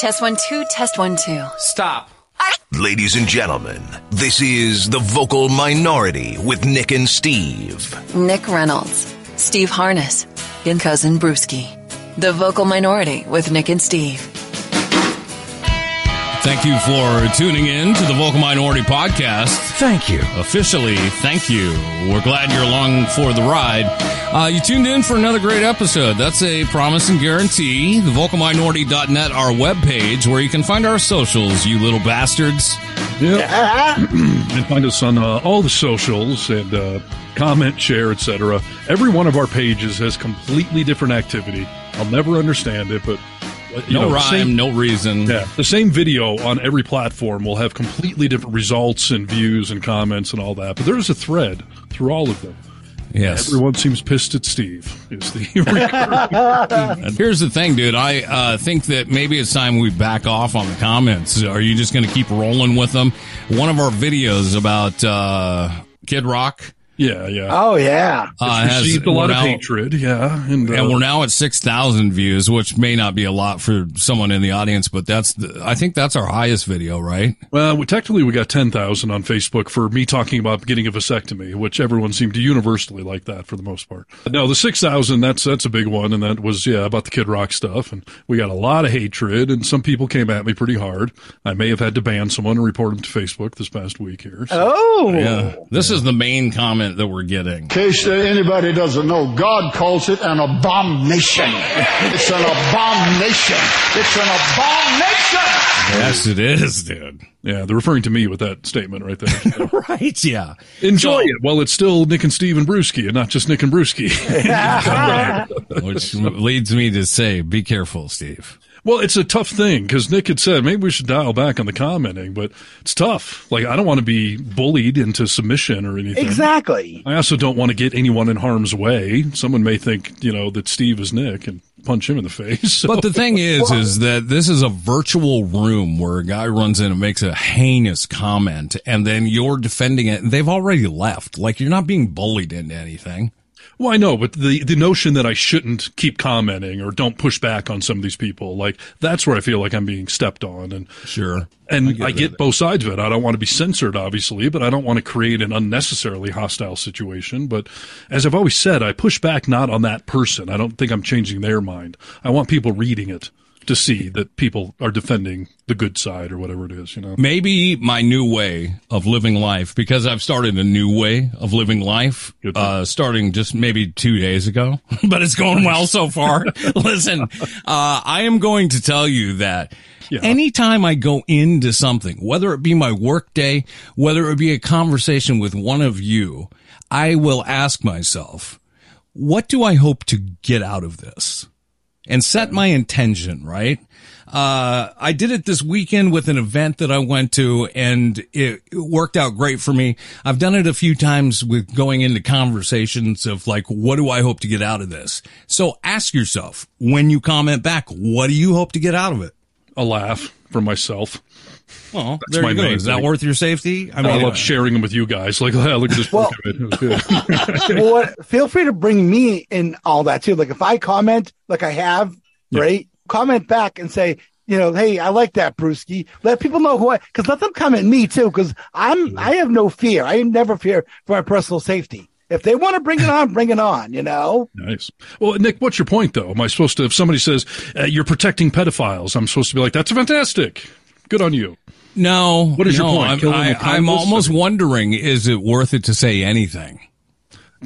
Test one, two, test one, two. Stop. Ladies and gentlemen, this is The Vocal Minority with Nick and Steve. Nick Reynolds, Steve Harness, and Cousin Brewski. The Vocal Minority with Nick and Steve. Thank you for tuning in to the Vocal Minority Podcast. Thank you. Officially, thank you. We're glad you're along for the ride. Uh, you tuned in for another great episode. That's a promise and guarantee. The vocalminority.net, our webpage, where you can find our socials, you little bastards. Yeah. and find us on uh, all the socials and uh, comment, share, etc. Every one of our pages has completely different activity. I'll never understand it, but you no know, rhyme, same- no reason. Yeah, the same video on every platform will have completely different results and views and comments and all that. But there's a thread through all of them. Yes. Everyone seems pissed at Steve. Is the Here's the thing, dude. I uh, think that maybe it's time we back off on the comments. Are you just going to keep rolling with them? One of our videos about uh, Kid Rock yeah, yeah. Oh yeah. uh, It's has received a lot of now- hatred. Yeah, and, uh, and we're now at 6,000 views, which may not be a lot for someone in the audience, but that's, the, I think that's our highest video, right? Well, we, technically, we got 10,000 on Facebook for me talking about getting a vasectomy, which everyone seemed to universally like that for the most part. No, the 6,000, that's, that's a big one. And that was, yeah, about the Kid Rock stuff. And we got a lot of hatred and some people came at me pretty hard. I may have had to ban someone and report them to Facebook this past week here. So. Oh. Yeah. This is the main comment that we're getting. In case anybody doesn't know, God calls it an abomination. It's an abomination. It's an abomination. Yes, it is, dude. Yeah, they're referring to me with that statement right there. Right. Yeah. Enjoy So- it. Well, it's still Nick and Steve and Brewski and not just Nick and Brewski. Which leads me to say, be careful, Steve. Well, it's a tough thing because Nick had said maybe we should dial back on the commenting, but it's tough. Like I don't want to be bullied into submission or anything. Exactly. I also don't want to get anyone in harm's way. Someone may think, you know, that Steve is Nick and punch him in the face. So- But the thing is, is that this is a virtual room where a guy runs in and makes a heinous comment and then you're defending it and they've already left. Like you're not being bullied into anything. Well, I know, but the the notion that I shouldn't keep commenting or don't push back on some of these people, like that's where I feel like I'm being stepped on and Sure. And I get, both sides of it. I don't want to be censored, obviously, but I don't want to create an unnecessarily hostile situation. But as I've always said, I push back not on that person. I don't think I'm changing their mind. I want people reading it to see that people are defending the good side or whatever it is, you know? Maybe my new way of living life, because I've started a new way of living life, uh, starting just maybe two days ago, but it's going well so far. Listen, uh, I am going to tell you that Yeah. anytime I go into something, whether it be my work day, whether it be a conversation with one of you, I will ask myself, what do I hope to get out of this? And set my intention, right? Uh, I did it this weekend with an event that I went to and it, it worked out great for me. I've done it a few times with going into conversations of like, what do I hope to get out of this? So ask yourself when you comment back, what do you hope to get out of it? A laugh from myself. Well, That's there my you go. main Is that thing. worth your safety? I mean, I mean, love sharing them with you guys. Like, look at this. Well- work of it. It was good. well, what, feel free to bring me in all that too. Like if I comment, like I have, Yeah. right? Comment back and say, you know, hey, I like that, Brewski. Let people know who I, because let them comment me too, because I'm, I have no fear. I never fear for my personal safety. If they want to bring it on, bring it on. You know, Nice. Well, Nick, what's your point though? Am I supposed to, if somebody says uh, you're protecting pedophiles, I'm supposed to be like, that's fantastic. Good on you. no. What is your point? I'm, I, I'm almost wondering, is it worth it to say anything?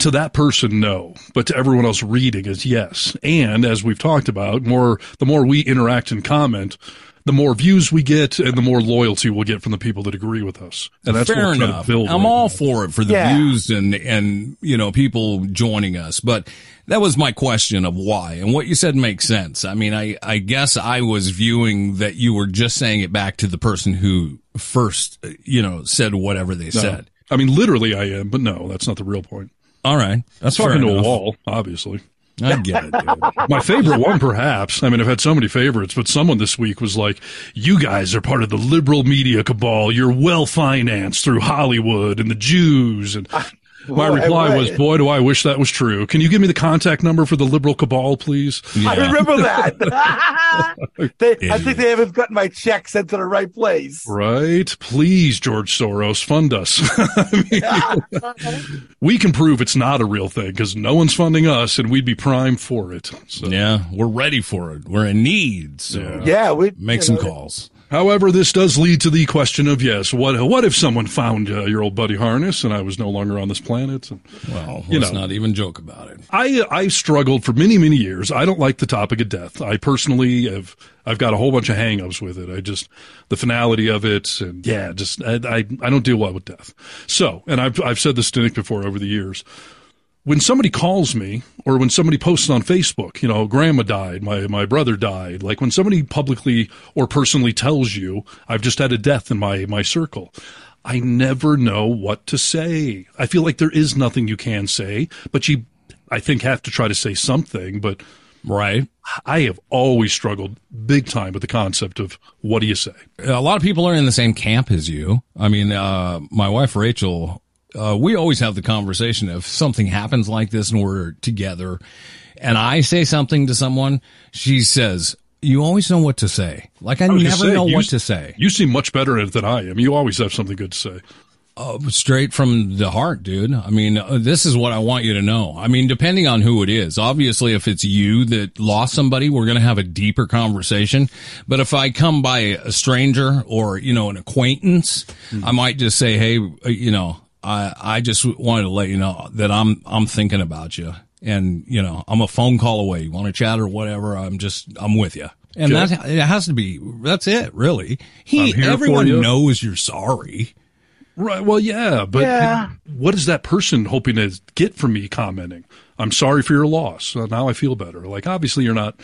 To that person, no. But to everyone else reading is yes. And as we've talked about, more, the more we interact and comment, the more views we get and the more loyalty we'll get from the people that agree with us. And that's Fair what we're trying enough. to build. I'm right all now. for it for the Yeah. views and and you know people joining us, but that was my question of why and what you said makes sense. I mean, I I guess I was viewing that you were just saying it back to the person who first you know said whatever they No. said. I mean, literally I am, but no, that's not the real point. All right, that's fair Talking to a enough. wall, obviously. I get it. Dude. My favorite one, perhaps. I mean, I've had so many favorites, but someone this week was like, "You guys are part of the liberal media cabal. You're well financed through Hollywood and the Jews." And My Boy, reply was, "Boy, do I wish that was true." Can you give me the contact number for the liberal cabal, please? I remember that. they, I think they haven't gotten my check sent to the right place. Right? Please, George Soros, fund us. I mean, we can prove it's not a real thing because no one's funding us, and we'd be prime for it. So. Yeah, we're ready for it. We're in need. So Yeah, we make some know, calls. However, this does lead to the question of yes, what what if someone found uh, your old buddy Harness and I was no longer on this planet? And Well, You let's know. not even joke about it. I I struggled for many many years. I don't like the topic of death. I personally have I've got a whole bunch of hangups with it. I just the finality of it and yeah, just I I, I don't deal well with death. So, and I've I've said this to Nick before over the years. When somebody calls me or when somebody posts on Facebook, you know, grandma died, my my brother died, like when somebody publicly or personally tells you, I've just had a death in my my circle. I never know what to say. I feel like there is nothing you can say, but you, I think, have to try to say something. But Right. I have always struggled big time with the concept of what do you say? a lot of people are in the same camp as you. I mean, uh, my wife Rachel, uh, we always have the conversation if something happens like this and we're together and I say something to someone, she says, you always know what to say. Like I, I never say, know you what to say. You seem much better at it than I am. You always have something good to say. Uh, straight from the heart, dude. I mean, uh, this is what I want you to know. I mean, depending on who it is, obviously, if it's you that lost somebody, we're going to have a deeper conversation. But if I come by a stranger or, you know, an acquaintance, I might just say, Hey, uh, you know, I, I just wanted to let you know that I'm, I'm thinking about you and, you know, I'm a phone call away. You want to chat or whatever? I'm just, I'm with you. And Okay. that, it has to be, that's it, really. He, I'm here for everyone you. knows you're sorry. Right. Well, yeah, but Yeah. what is that person hoping to get from me commenting? I'm sorry for your loss. Uh, now I feel better. Like, obviously, you're not.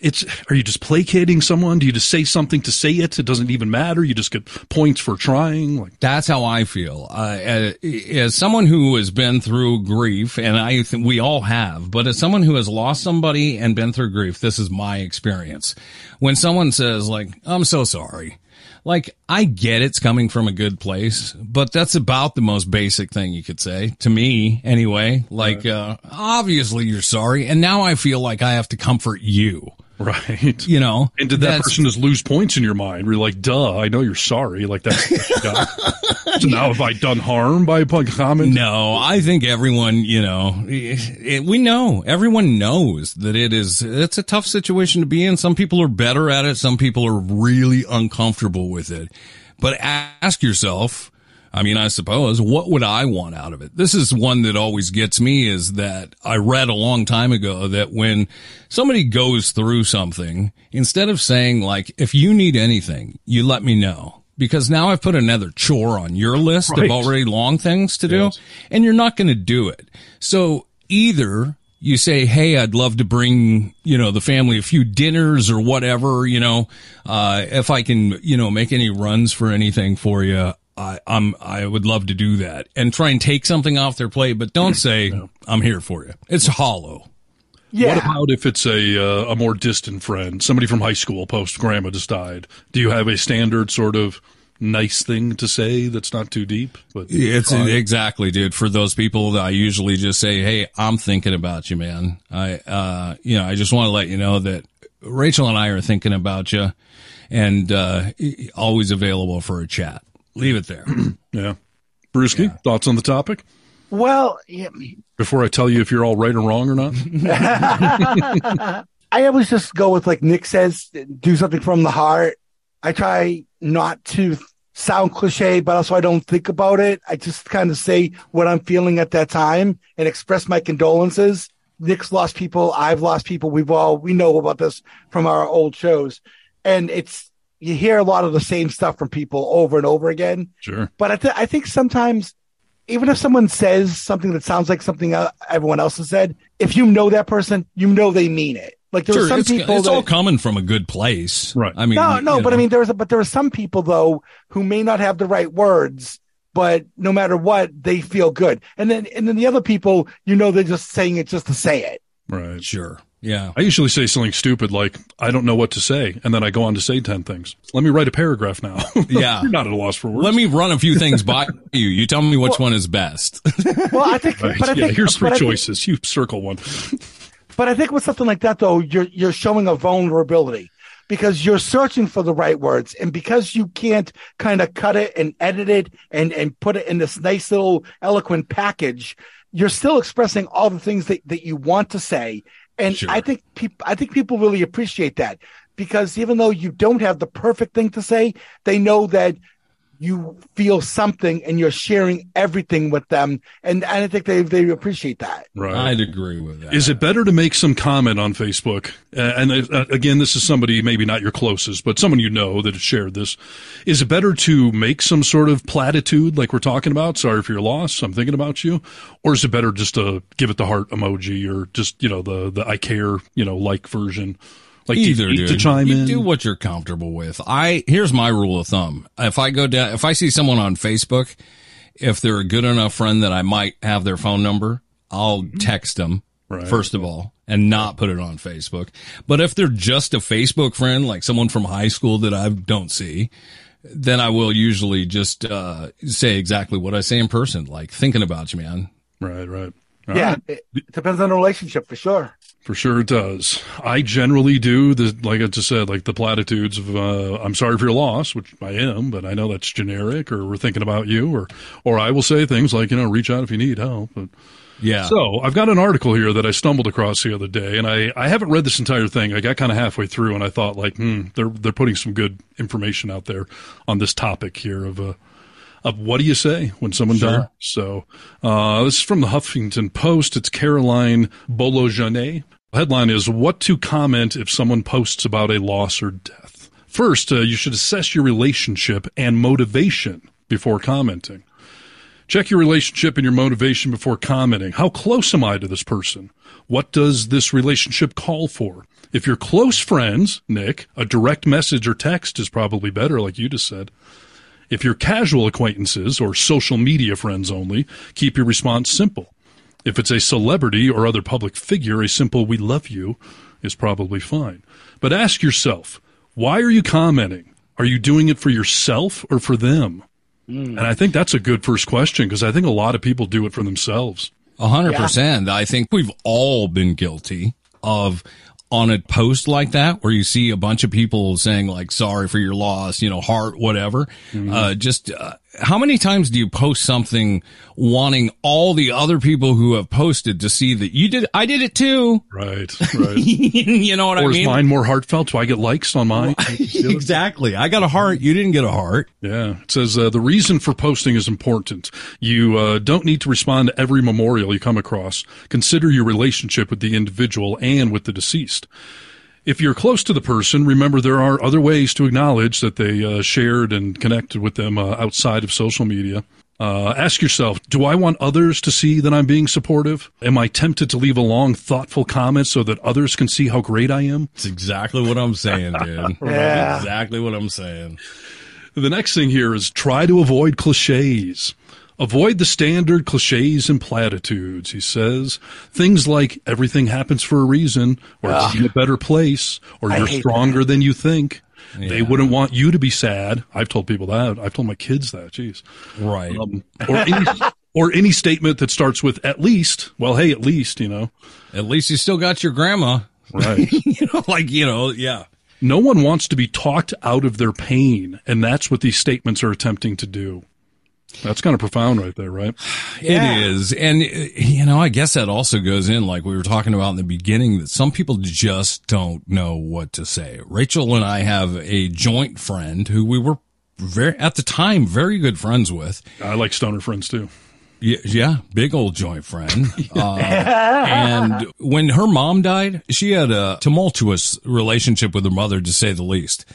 It's. Are you just placating someone? Do you just say something to say it? It doesn't even matter. You just get points for trying. Like, That's how I feel. Uh, as, as someone who has been through grief, and I think we all have, but as someone who has lost somebody and been through grief, this is my experience. When someone says like, I'm so sorry. Like, I get it's coming from a good place, but that's about the most basic thing you could say to me anyway. Like, uh, obviously you're sorry. And now I feel like I have to comfort you, right. you know? And did that person just lose points in your mind? You're like, duh, I know you're sorry. Like that's so now have I done harm by comment? No, I think everyone, you know, it, we know, everyone knows that it is, it's a tough situation to be in. Some people are better at it. Some people are really uncomfortable with it. But ask yourself, I mean, I suppose, what would I want out of it? This is one that always gets me is that I read a long time ago that when somebody goes through something, instead of saying like, if you need anything, you let me know. Because now I've put another chore on your list Right. of already long things to do and you're not going to do it. So either you say, Hey, I'd love to bring, you know, the family a few dinners or whatever, you know, uh, if I can, you know, make any runs for anything for you. I, I'm, I would love to do that and try and take something off their plate, but don't say I'm here for you. It's hollow. Yeah. What about if it's a uh, a more distant friend, somebody from high school, post grandma just died? Do you have a standard sort of nice thing to say that's not too deep? But It's exactly, dude. For those people that I usually just say, Hey, I'm thinking about you, man. I, uh, you know, I just want to let you know that Rachel and I are thinking about you and, uh, always available for a chat. Leave it there. yeah, Brewski, thoughts on the topic Well, yeah, before I tell you if you're all right or wrong or not? I always just go with like Nick says, do something from the heart. I try not to sound cliche, but also I don't think about it. I just kind of say what I'm feeling at that time and express my condolences. Nick's lost people. I've lost people. We've all, we know about this from our old shows. And it's, you hear a lot of the same stuff from people over and over again. Sure. But I, th- I think sometimes, even if someone says something that sounds like something uh, everyone else has said, if you know that person, you know they mean it. Like there Sure, are some it's, people it's that, all coming from a good place. Right. I mean, no, no, you but I mean, there was, a, but there are some people though who may not have the right words, but no matter what, they feel good. And then, and then the other people, you know, they're just saying it just to say it. Right. Sure. Yeah. I usually say something stupid like, I don't know what to say. And then I go on to say 10 things. Let me write a paragraph now. Yeah. You're not at a loss for words. Let me run a few things by you. You tell me which one is best. Well, I think, Right. but I yeah, think, here's three but I think- choices. you circle one. But I think with something like that, though, you're you're showing a vulnerability because you're searching for the right words, and because you can't kind of cut it and edit it and and put it in this nice little eloquent package, you're still expressing all the things that, that you want to say, and Sure. I think people I think people really appreciate that because even though you don't have the perfect thing to say, they know that you feel something and you're sharing everything with them, and, and I think they they appreciate that. Right. I'd agree with that. Is it better to make some comment on Facebook? Uh, and uh, again, this is somebody maybe not your closest, but someone you know that has shared this. Is it better to make some sort of platitude like we're talking about? Sorry for your loss. I'm thinking about you. Or is it better just to give it the heart emoji or just, you know, the, the I care, you know, like version? Like Either, dude. to chime you in. do what you're comfortable with. I here's my rule of thumb. If I go down, if I see someone on Facebook, if they're a good enough friend that I might have their phone number, I'll text them Right. first of all and not put it on Facebook. But if they're just a Facebook friend, like someone from high school that I don't see, then I will usually just uh, say exactly what I say in person, like thinking about you, man. right, right. All yeah, right. it, it depends on the relationship for sure. For sure it does. I generally do the, like I just said, like the platitudes of, uh, I'm sorry for your loss, which I am, but I know that's generic or we're thinking about you or, or I will say things like, you know, reach out if you need help. But, Yeah. so I've got an article here that I stumbled across the other day and I, I haven't read this entire thing. I got kind of halfway through and I thought like, hmm, they're, they're putting some good information out there on this topic here of, uh, of what do you say when someone Sure. dies? So, uh, this is from the Huffington Post. It's Caroline Bolojanet. Headline is What to Comment If Someone Posts About a Loss or Death. First, uh, you should assess your relationship and motivation before commenting. Check your relationship and your motivation before commenting. How close am I to this person? What does this relationship call for? If you're close friends, Nick, a direct message or text is probably better, like you just said. If you're casual acquaintances or social media friends only, keep your response simple. If it's a celebrity or other public figure, a simple we love you is probably fine. But ask yourself, why are you commenting? Are you doing it for yourself or for them? Hmm. And I think that's a good first question because I think a lot of people do it for themselves. A hundred percent. I think we've all been guilty of on a post like that where you see a bunch of people saying like sorry for your loss, you know, heart, whatever. Uh, just uh, how many times do you post something wanting all the other people who have posted to see that you did? I did it too. Right, right. you know what I or is mine more heartfelt? Do I get likes on mine? exactly. I got a heart. You didn't get a heart. Yeah, it says uh, the reason for posting is important. You uh, don't need to respond to every memorial you come across. Consider your relationship with the individual and with the deceased. If you're close to the person, remember there are other ways to acknowledge that they uh, shared and connected with them uh, outside of social media. Uh, ask yourself, do I want others to see that I'm being supportive? Am I tempted to leave a long, thoughtful comment so that others can see how great I am? It's exactly what I'm saying, dude. Yeah. Exactly what I'm saying. The next thing here is try to avoid cliches. Avoid the standard cliches and platitudes, he says. Things like everything happens for a reason, or it's in a better place, or I you're stronger than you think. They wouldn't want you to be sad. I've told people that. I've told my kids that. Jeez. Right. Um, or any, or any statement that starts with at least. Well, hey, at least, you know. At least you still got your grandma. Right. you know, like, you know, yeah. no one wants to be talked out of their pain, and that's what these statements are attempting to do. That's kind of profound right there, right? Yeah. It is. And, uh, you know, I guess that also goes in, like we were talking about in the beginning, that some people just don't know what to say. Rachel and I have a joint friend who we were very, at the time, very good friends with. I like stoner friends too. Yeah, yeah, big old joint friend. Uh, and when her mom died, she had a tumultuous relationship with her mother, to say the least.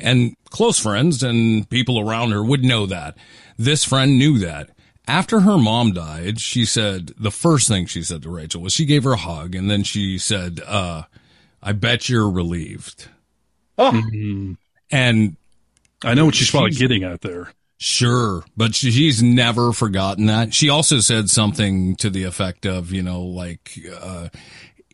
And close friends and people around her would know that. This friend knew that. After her mom died, she said the first thing she said to Rachel was she gave her a hug, and then she said, uh, "I bet you're relieved." Oh, And I know what she's probably getting at there. Sure, but she- she's never forgotten that. She also said something to the effect of, you know, like, uh,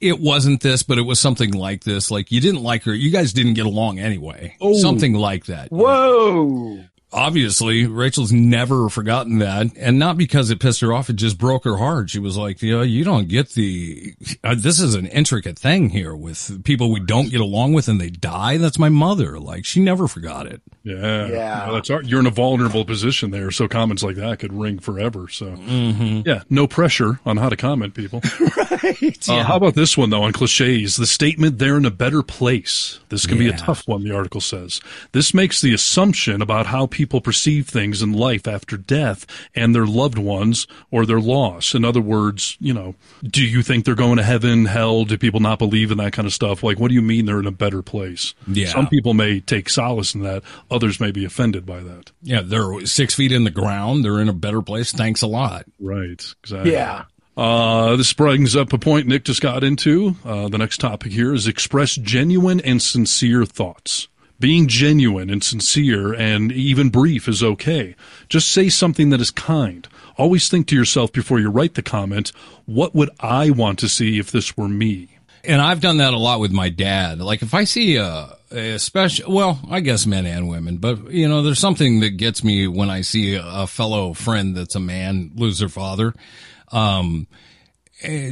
it wasn't this, but it was something like this. Like you didn't like her. You guys didn't get along anyway. Something like that. Whoa. Obviously, Rachel's never forgotten that. And not because it pissed her off. It just broke her heart. She was like, you know, you don't get the, uh, this is an intricate thing here with people we don't get along with and they die. That's my mother. Like she never forgot it. Yeah. Yeah. Well, that's our, you're in a vulnerable position there. So comments like that could ring forever. So Mm-hmm. yeah, no pressure on how to comment people. right. Uh, how about this one though on cliches? The statement "they're in a better place." This can be a tough one. The article says this makes the assumption about how people perceive things in life after death and their loved ones or their loss. In other words, you know, do you think they're going to heaven, hell? Do people not believe in that kind of stuff? Like, what do you mean they're in a better place? Yeah. Some people may take solace in that. Others may be offended by that. Yeah. They're six feet in the ground. They're in a better place. Thanks a lot. Right. Exactly. Yeah. Uh, this brings up a point Nick just got into. Uh, the next topic here is express genuine and sincere thoughts. Being genuine and sincere and even brief is okay. Just say something that is kind. Always think to yourself before you write the comment, what would I want to see if this were me? And I've done that a lot with my dad. Like if I see a, a special, well, I guess men and women, but you know, there's something that gets me when I see a, fellow friend that's a man lose their father. Um,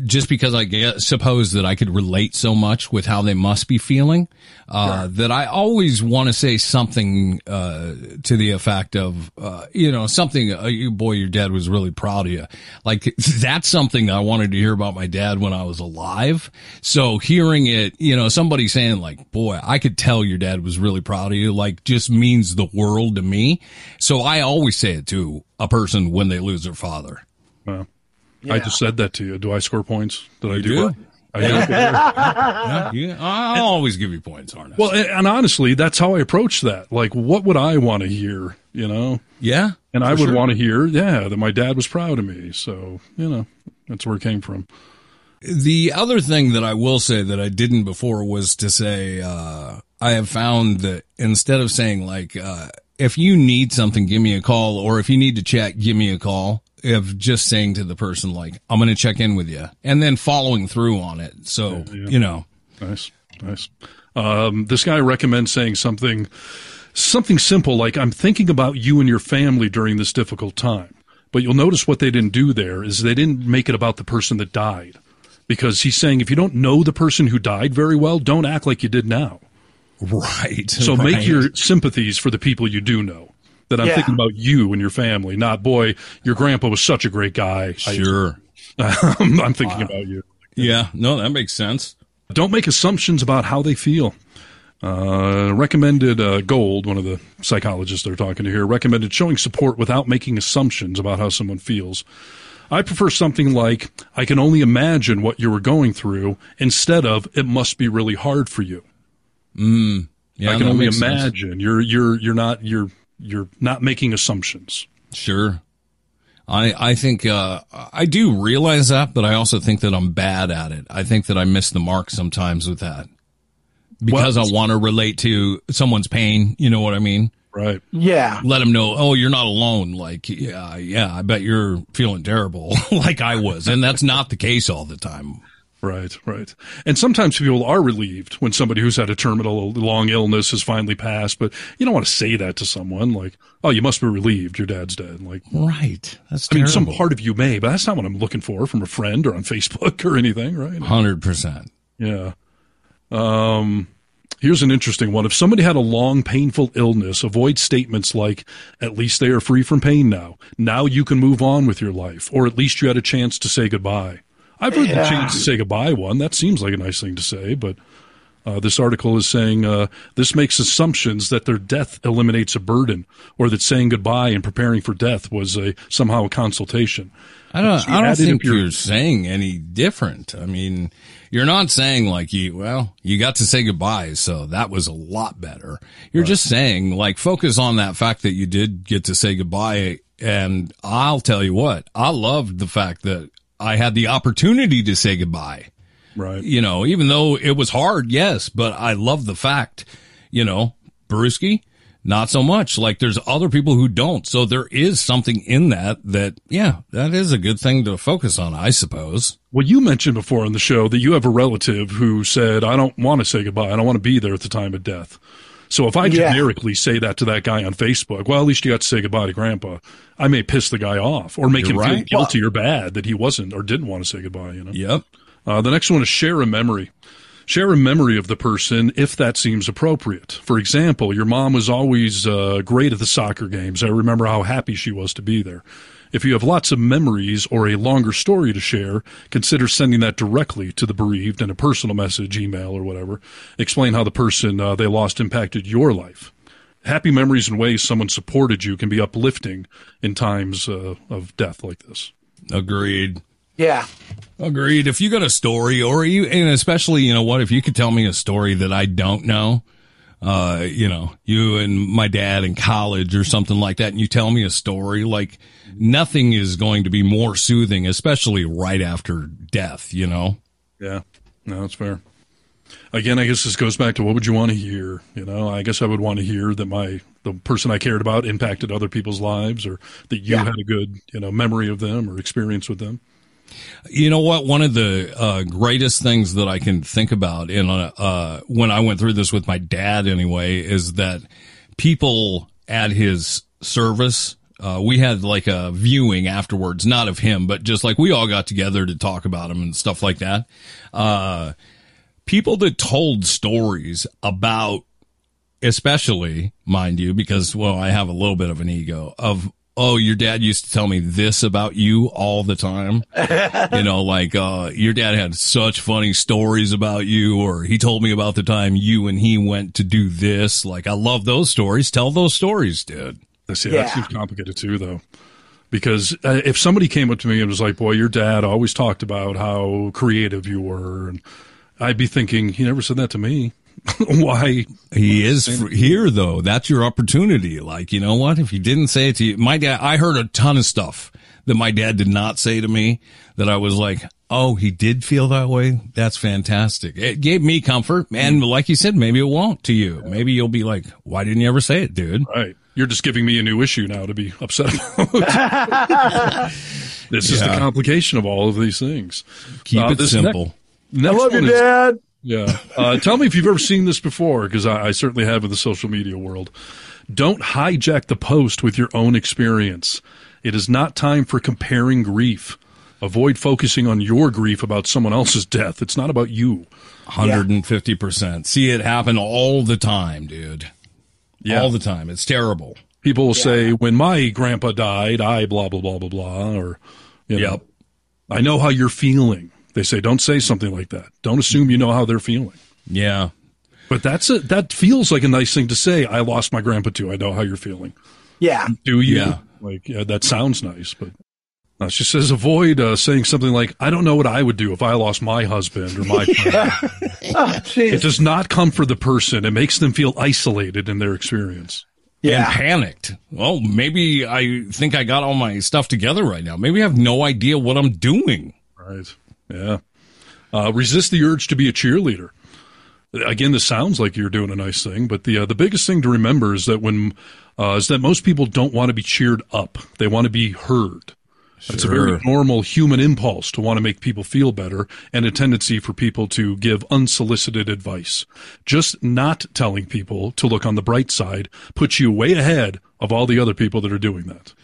just because I suppose that I could relate so much with how they must be feeling, uh, that I always want to say something, uh, to the effect of, uh, you know, something, uh, you, boy, your dad was really proud of you. Like that's something I wanted to hear about my dad when I was alive. So hearing it, you know, somebody saying like, boy, I could tell your dad was really proud of you, like just means the world to me. So I always say it to a person when they lose their father. Uh, I just said that to you. Do I score points? Did I do, do. it? I do. Yeah, yeah, I'll always give you points, aren't I? Well, and, and honestly, that's how I approach that. Like, what would I want to hear? You know, yeah. and I would sure. want to hear, yeah, that my dad was proud of me. So, you know, that's where it came from. The other thing that I will say that I didn't before was to say, uh, I have found that instead of saying like, uh, if you need something, give me a call, or if you need to chat, give me a call. Of just saying to the person like, I'm going to check in with you and then following through on it. So, you know, Nice, nice. Um, this guy recommends saying something, something simple like, "I'm thinking about you and your family during this difficult time." But you'll notice what they didn't do there is they didn't make it about the person that died, because he's saying if you don't know the person who died very well, don't act like you did now. right. So right. make your sympathies for the people you do know. That I'm Yeah. thinking about you and your family, not boy, your grandpa was such a great guy. Sure. I'm thinking about you. Yeah. No, that makes sense. Don't make assumptions about how they feel. Uh, recommended uh, Gold, one of the psychologists they're talking to here, recommended showing support without making assumptions about how someone feels. I prefer something like, I can only imagine what you were going through, instead of, it must be really hard for you. Yeah. I can only makes sense. imagine. You're, you're, you're not, you're, you're not making assumptions. Sure. I, I think, uh, I do realize that, but I also think that I'm bad at it. I think that I miss the mark sometimes with that because Well- I want to relate to someone's pain. You know what I mean? Right. Yeah. Let them know, oh, you're not alone. Like, yeah, yeah, I bet you're feeling terrible like I was. And that's not the case all the time. Right, right. And sometimes people are relieved when somebody who's had a terminal long illness has finally passed, but you don't want to say that to someone like, oh, you must be relieved your dad's dead. Like, Right. That's I mean, some part of you may, but that's not what I'm looking for from a friend or on Facebook or anything, right? 100%. Yeah. Um, here's an interesting one. If somebody had a long, painful illness, avoid statements like, at least they are free from pain now. Now you can move on with your life, or at least you had a chance to say goodbye. I've heard the Yeah. chance to say goodbye one. That seems like a nice thing to say, but uh, this article is saying uh, this makes assumptions that their death eliminates a burden, or that saying goodbye and preparing for death was a somehow a consultation. I don't. I don't think your- you're saying any different. I mean, you're not saying like you. Well, you got to say goodbye, so that was a lot better. You're just saying like focus on that fact that you did get to say goodbye. And I'll tell you what, I loved the fact that I had the opportunity to say goodbye. Right. You know, even though it was hard, yes, but I love the fact, you know, Brewski, not so much. Like there's other people who don't. So there is something in that that, yeah, that is a good thing to focus on, I suppose. Well, you mentioned before on the show that you have a relative who said, I don't want to say goodbye. I don't want to be there at the time of death. So if I Yeah. generically say that to that guy on Facebook, well, at least you got to say goodbye to grandpa. I may piss the guy off or make You're him feel right. guilty or bad that he wasn't or didn't want to say goodbye, you know? Yep. Uh, the next one is share a memory. Share a memory of the person if that seems appropriate. For example, your mom was always uh, great at the soccer games. I remember how happy she was to be there. If you have lots of memories or a longer story to share, consider sending that directly to the bereaved in a personal message, email, or whatever. Explain how the person uh, they lost impacted your life. Happy memories and ways someone supported you can be uplifting in times uh, of death like this. Agreed. Yeah. Agreed. If you got a story or you, and especially, you know what, if you could tell me a story that I don't know, uh, you know, you and my dad in college or something like that, and you tell me a story, like nothing is going to be more soothing, especially right after death, you know? Yeah, no, that's fair. Again, I guess this goes back to what would you want to hear? You know, I guess I would want to hear that my the person I cared about impacted other people's lives, or that you Yeah. had a good you know memory of them or experience with them. You know what? One of the uh, greatest things that I can think about in uh, uh, when I went through this with my dad, anyway, is that people at his service. Uh, we had like a viewing afterwards, not of him, but just like we all got together to talk about him and stuff like that. Uh, people that told stories about, especially, mind you, because, well, I have a little bit of an ego of, oh, your dad used to tell me this about you all the time. you know, like, uh, your dad had such funny stories about you, or he told me about the time you and he went to do this. Like, I love those stories. Tell those stories, dude. That's, yeah, Yeah. that seems complicated too, though. Because uh, if somebody came up to me and was like, "Boy, your dad always talked about how creative you were," and I'd be thinking, "He never said that to me. Why?" He is fr- here though. That's your opportunity. Like, you know what? If he didn't say it to you, my dad, I heard a ton of stuff that my dad did not say to me that I was like, Oh, he did feel that way. That's fantastic. It gave me comfort. And like you said, maybe it won't to you. Maybe you'll be like, why didn't you ever say it, dude? Right. You're just giving me a new issue now to be upset about. this is the complication of all of these things. Keep Uh, it simple. Ne- I love you, is- Dad. Yeah. Uh, tell me if you've ever seen this before, because I, I certainly have in the social media world. Don't hijack the post with your own experience. It is not time for comparing grief. Avoid focusing on your grief about someone else's death. It's not about you. 150%. See it happen all the time, dude. All the time. It's terrible. People will say, when my grandpa died, I blah, blah, blah, blah, blah, or, you know, Yep. I know how you're feeling. They say, don't say something like that. Don't assume you know how they're feeling. Yeah. But that's a, that feels like a nice thing to say. I lost my grandpa too. I know how you're feeling. Yeah. Do you? Yeah. Like, yeah, that sounds nice, but uh, she says avoid uh, saying something like, I don't know what I would do if I lost my husband or my friend. Oh. It does not comfort the person. It makes them feel isolated in their experience. and panicked. Well, maybe I think I got all my stuff together right now. Maybe I have no idea what I'm doing. Right. Yeah. Uh, resist the urge to be a cheerleader. Again, this sounds like you're doing a nice thing, but the uh, the biggest thing to remember is that when uh, is that most people don't want to be cheered up; they want to be heard. It's a very normal human impulse to want to make people feel better and a tendency for people to give unsolicited advice. Just not telling people to look on the bright side puts you way ahead of all the other people that are doing that.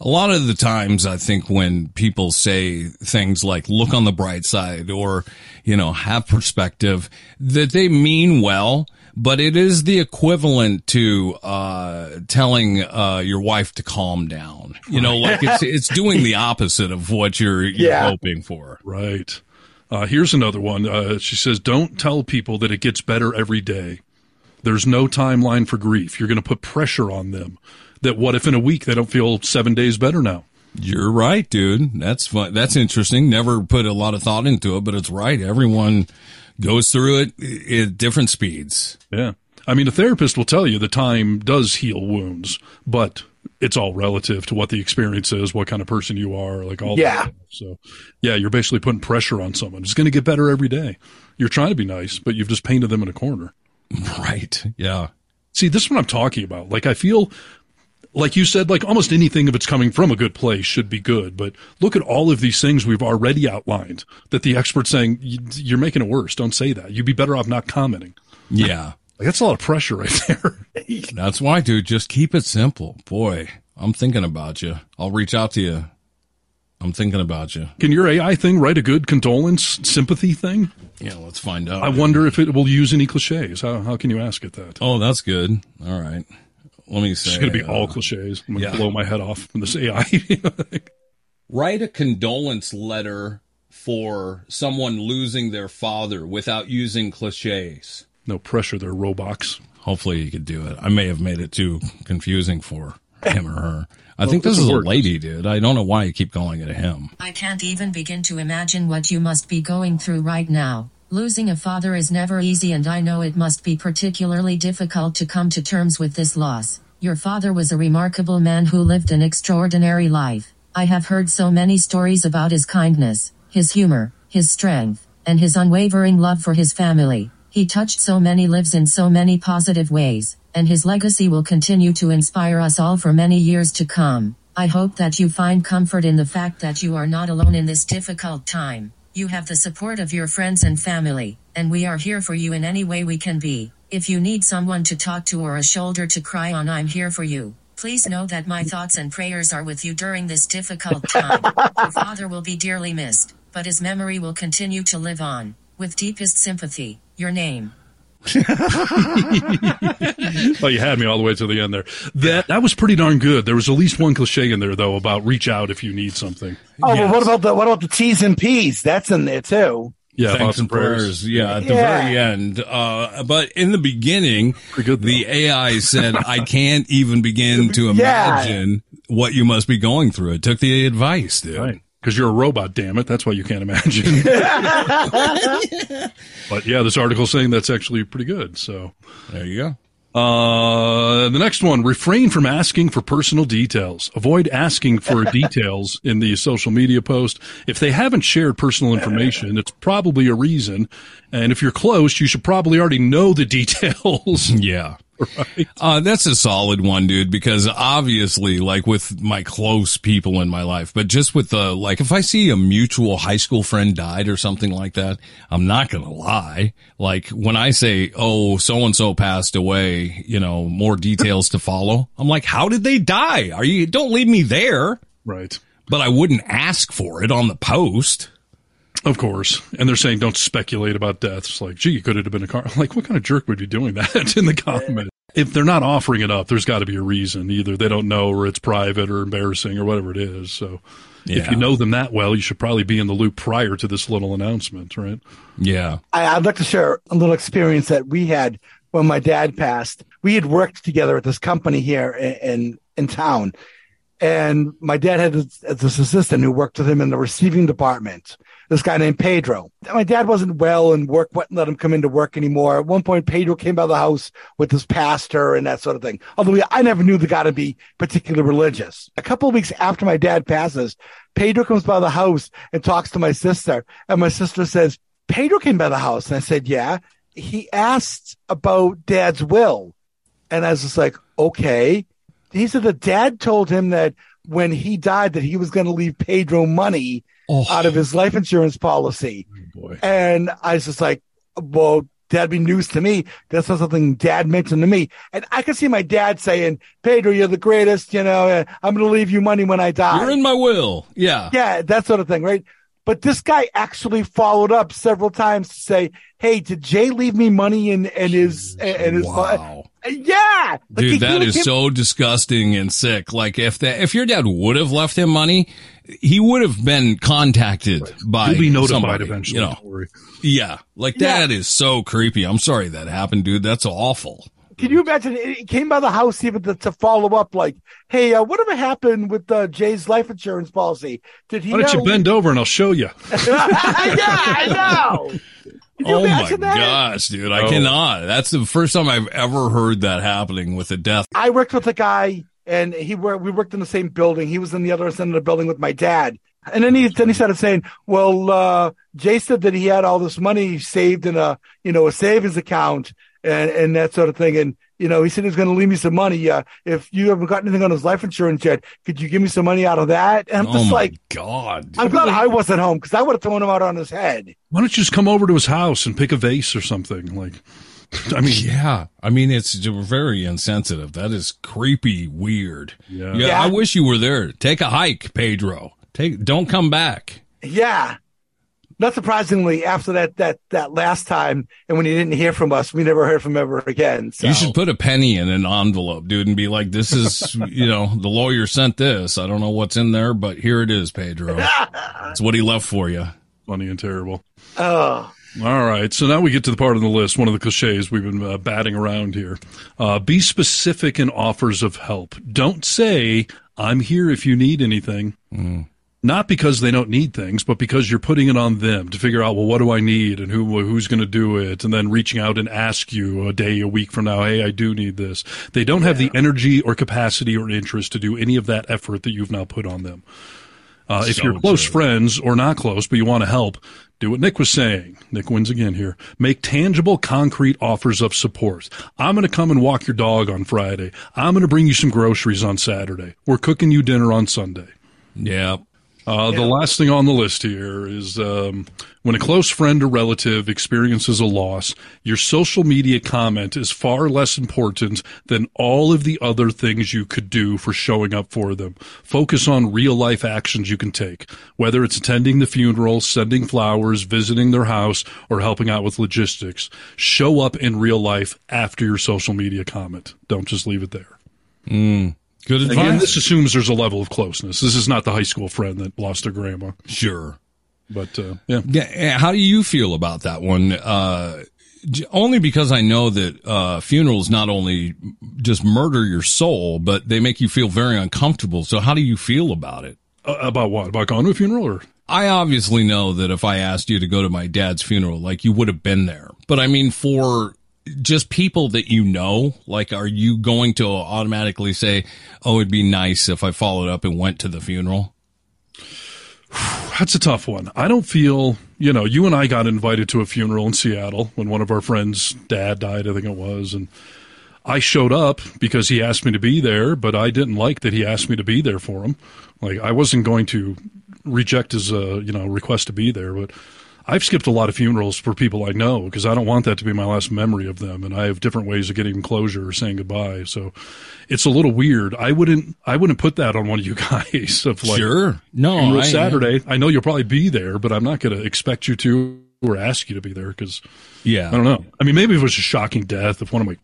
A lot of the times, I think when people say things like look on the bright side or, you know, have perspective, that they mean well, but it is the equivalent to, uh, telling, uh, your wife to calm down. You know, like it's, it's doing the opposite of what you're, you're Yeah. hoping for. Right. Uh, here's another one. Uh, she says, Don't tell people that it gets better every day. There's no timeline for grief. You're going to put pressure on them. That what if in a week they don't feel seven days better now? You're right, dude. That's fun. That's interesting. Never put a lot of thought into it, but it's right. Everyone goes through it at different speeds. Yeah. I mean, a therapist will tell you the time does heal wounds, but it's all relative to what the experience is, what kind of person you are, like all Yeah. that. stuff. So, yeah, you're basically putting pressure on someone. It's going to get better every day. You're trying to be nice, but you've just painted them in a corner. Right. Yeah. See, this is what I'm talking about. Like, I feel like you said, like almost anything if it's coming from a good place should be good. But look at all of these things we've already outlined that the expert's saying you're making it worse. Don't say that. You'd be better off not commenting. Yeah. Like, that's a lot of pressure right there. That's why, dude. Just keep it simple. Boy, I'm thinking about you. I'll reach out to you. I'm thinking about you. Can your AI thing write a good condolence sympathy thing? Yeah, let's find out. I wonder if it will use any cliches. How, how can you ask it that? Oh, that's good. All right. Let me say. It's going to be uh, all cliches. I'm going to yeah. blow my head off from this AI. write a condolence letter for someone losing their father without using cliches. no pressure there, Robox. Hopefully you could do it. I may have made it too confusing for him or her. I think this this is a work. lady, dude. I don't know why you keep calling it a him. I can't even begin to imagine what you must be going through right now. Losing a father is never easy, and I know it must be particularly difficult to come to terms with this loss. Your father was a remarkable man who lived an extraordinary life. I have heard so many stories about his kindness, his humor, his strength, and his unwavering love for his family. He touched so many lives in so many positive ways, and his legacy will continue to inspire us all for many years to come. I hope that you find comfort in the fact that you are not alone in this difficult time. You have the support of your friends and family, and we are here for you in any way we can be. If you need someone to talk to or a shoulder to cry on, I'm here for you. Please know that my thoughts and prayers are with you during this difficult time. Your father will be dearly missed, but his memory will continue to live on. With deepest sympathy, your name. Oh, you had me all the way to the end there. That that was pretty darn good. There was at least one cliche in there though about reach out if you need something. Oh, Yes. but what about the what about the T's and P's? That's in there too. Yeah, Thanks thoughts and prayers. Yeah, at the Yeah. very end. Uh, but in the beginning, good, the AI said, I can't even begin to Yeah. imagine what you must be going through. It took the advice, dude. Right. Because you're a robot, damn it. That's why you can't imagine. but yeah, this article's saying that's actually pretty good. So, There you go. uh, the next one, refrain from asking for personal details. Avoid asking for details in the social media post. If they haven't shared personal information, it's probably a reason. And if you're close, you should probably already know the details. Yeah. Uh, that's a solid one, dude, because obviously, like with my close people in my life, but just with the, like, if I see a mutual high school friend died or something like that, I'm not going to lie. Like when I say, oh, so and so passed away, you know, more details to follow. I'm like, how did they die? Are you, don't leave me there. right. But I wouldn't ask for it on the post. Of course. And they're saying don't speculate about deaths. Like, gee, could it have been a car? Like, what kind of jerk would be doing that in the comment? If they're not offering it up, there's got to be a reason. Either they don't know or it's private or embarrassing or whatever it is. So if you know them that well, you should probably be in the loop prior to this little announcement, right? Yeah. I, I'd like to share a little experience that we had when my dad passed. We had worked together at this company here in in, in town, and my dad had this, this assistant who worked with him in the receiving department. This guy named Pedro. My dad wasn't well, and work wouldn't let him come into work anymore. At one point, Pedro came by the house with his pastor and that sort of thing. Although I never knew the guy to be particularly religious. A couple of weeks after my dad passes, Pedro comes by the house and talks to my sister, and my sister says, Pedro came by the house. And I said, Yeah. He asked about dad's will. And I was just like, Okay. He said that dad told him that when he died, that he was going to leave Pedro money Oh. out of his life insurance policy. Oh, boy. And I was just like, Well, that'd be news to me. That's not something dad mentioned to me. And I could see my dad saying, Pedro, you're the greatest. You know, I'm going to leave you money when I die. You're in my will. Yeah. Yeah, that sort of thing, right? But this guy actually followed up several times to say, "Hey, did Jay leave me money in and his and his Wow. Yeah, Dude, that he is came- so disgusting and sick. Like if that, if your dad would have left him money, he would have been contacted by You'll be notified somebody, eventually. You know, Don't worry. yeah, like Yeah. that is so creepy. I'm sorry that happened, dude. That's awful. Can you imagine? It came by the house even to, to follow up, like, "Hey, uh, whatever happened with uh, Jay's life insurance policy? Did he? Why don't you not bend over and I'll show you? yeah, I know. Can you Oh my that? gosh, dude, I Oh. cannot. That's the first time I've ever heard that happening with a death. I worked with a guy, and he wor- we worked in the same building. He was in the other end of the building with my dad. And then he then he started saying, "Well, uh, Jay said that he had all this money saved in a you know a savings account, and and that sort of thing. And you know, he said he's going to leave me some money. Uh, if you haven't got anything on his life insurance yet, could you give me some money out of that? And I'm oh just my like, God. I'm glad I wasn't home because I would have thrown him out on his head. Why don't you just come over to his house and pick a vase or something? Like, I mean, Yeah, I mean it's very insensitive. That is creepy, weird. Yeah. yeah, Yeah. I wish you were there. Take a hike, Pedro. Take, don't come back. Yeah. Not surprisingly, after that that that last time, and when he didn't hear from us, we never heard from him ever again. So. You should put a penny in an envelope, dude, and be like, "This is, you know, the lawyer sent this. I don't know what's in there, but here it is, Pedro. It's what he left for you." funny and terrible. Oh, All right, so now we get to the part of the list, one of the cliches we've been uh, batting around here. Uh, be specific in offers of help. Don't say, I'm here if you need anything. Not because they don't need things, but because you're putting it on them to figure out, well, what do I need and who who's going to do it, and then reaching out and ask you a day, a week from now, hey, I do need this. They don't have the energy or capacity or interest to do any of that effort that you've now put on them. Uh, if So you're close true. friends or not close, but you want to help, do what Nick was saying. Nick wins again here. Make tangible, concrete offers of support. I'm going to come and walk your dog on Friday. I'm going to bring you some groceries on Saturday. We're cooking you dinner on Sunday. Yeah, Uh, The last thing on the list here is um, when a close friend or relative experiences a loss, your social media comment is far less important than all of the other things you could do for showing up for them. Focus on real life actions you can take, whether it's attending the funeral, sending flowers, visiting their house, or helping out with logistics. Show up in real life after your social media comment. Don't just leave it there. Good advice. Again, this assumes there's a level of closeness. This is not the high school friend that lost their grandma. sure. But uh, yeah, Yeah, how do you feel about that one? Uh, only because I know that uh, funerals not only just murder your soul, but they make you feel very uncomfortable. So, how do you feel about it? Uh, about what? About going to a funeral or? I obviously know that if I asked you to go to my dad's funeral, like you would have been there. But I mean, for just people that you know, like, are you going to automatically say, "Oh, it'd be nice if I followed up and went to the funeral"? That's a tough one. I don't feel, you know, you and I got invited to a funeral in Seattle when one of our friends' dad died, I think it was, and I showed up because he asked me to be there, but I didn't like that he asked me to be there for him. Like I wasn't going to reject his, uh, you know, request to be there, but I've skipped a lot of funerals for people I know because I don't want that to be my last memory of them, and I have different ways of getting closure or saying goodbye. So it's a little weird. I wouldn't, I wouldn't put that on one of you guys of like, sure. No, I- Saturday. I know you'll probably be there, but I'm not going to expect you to or ask you to be there because Yeah. I don't know. I mean, maybe if it was a shocking death, if one of my,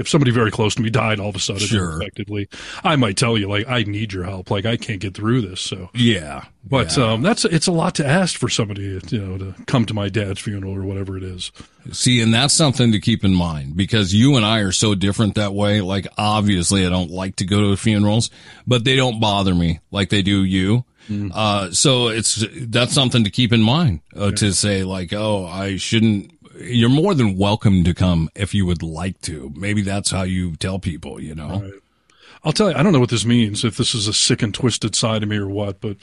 if somebody very close to me died all of a sudden Sure. unexpectedly, I might tell you like I need your help. Like I can't get through this. So, Yeah. but Yeah. um, that's it's a lot to ask for somebody you know to come to my dad's funeral or whatever it is. See, and that's something to keep in mind because you and I are so different that way. Like, obviously, I don't like to go to funerals, but they don't bother me like they do you. Uh, so it's, that's something to keep in mind, uh, to say like, oh, I shouldn't, you're more than welcome to come if you would like to. Maybe that's how you tell people, you know? I'll tell you, I don't know what this means, if this is a sick and twisted side of me or what, but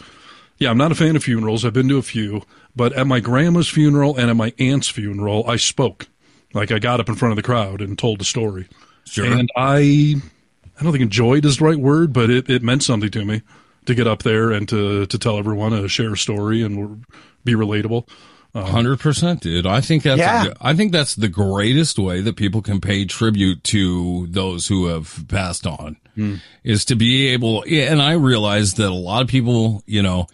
yeah, I'm not a fan of funerals. I've been to a few, but at my grandma's funeral and at my aunt's funeral, I spoke. Like I got up in front of the crowd and told the story. Sure. And I, I don't think enjoyed is the right word, but it, it meant something to me to get up there and to, to tell everyone, to share a story and be relatable. Um, hundred percent, dude. I think that's Yeah. I think that's the greatest way that people can pay tribute to those who have passed on hmm. is to be able. And I realize that a lot of people, you know,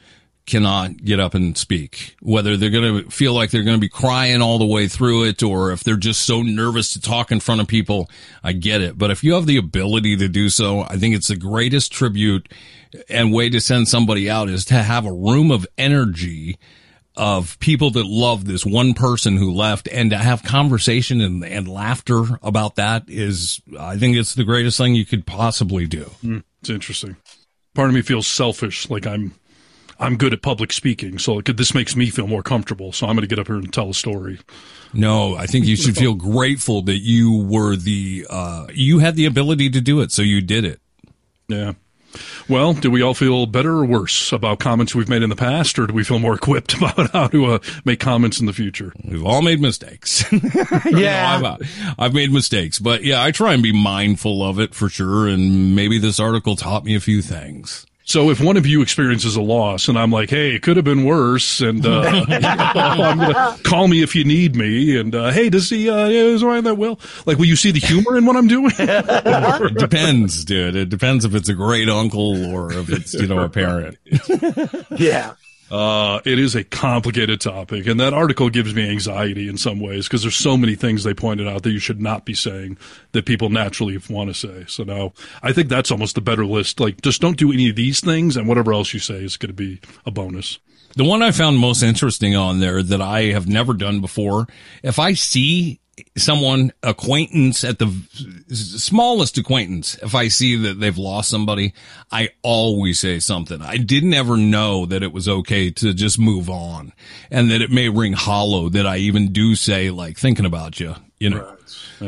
cannot get up and speak. Whether they're going to feel like they're going to be crying all the way through it, or if they're just so nervous to talk in front of people. I get it, but if you have the ability to do so, I think it's the greatest tribute and way to send somebody out is to have a room of energy of people that love this one person who left and to have conversation and, and laughter about that is, I think it's the greatest thing you could possibly do. It's interesting. Part of me feels selfish, like I'm, I'm good at public speaking, so like, this makes me feel more comfortable. So I'm going to get up here and tell a story. No, I think you should feel grateful that you were the, uh, you had the ability to do it. So you did it. Yeah. Well, do we all feel better or worse about comments we've made in the past, or do we feel more equipped about how to uh, make comments in the future? We've all made mistakes. Yeah. know, I've, I've made mistakes, but yeah, I try and be mindful of it for sure. And maybe this article taught me a few things. So if one of you experiences a loss and I'm like, hey, it could have been worse, and uh, you know, I'm gonna call me if you need me, and uh, hey, does he uh, is Ryan that well? Like, will you see the humor in what I'm doing? It depends, dude. It depends if it's a great uncle or if it's, you know, a parent. Yeah. Uh, it is a complicated topic, and that article gives me anxiety in some ways because there's so many things they pointed out that you should not be saying that people naturally want to say. So now I think that's almost the better list. Like, just don't do any of these things, and whatever else you say is going to be a bonus. The one I found most interesting on there that I have never done before, if I see someone acquaintance at the smallest acquaintance, if I see that they've lost somebody, I always say something. I didn't ever know that it was okay to just move on and that it may ring hollow that I even do say like thinking about you, you know.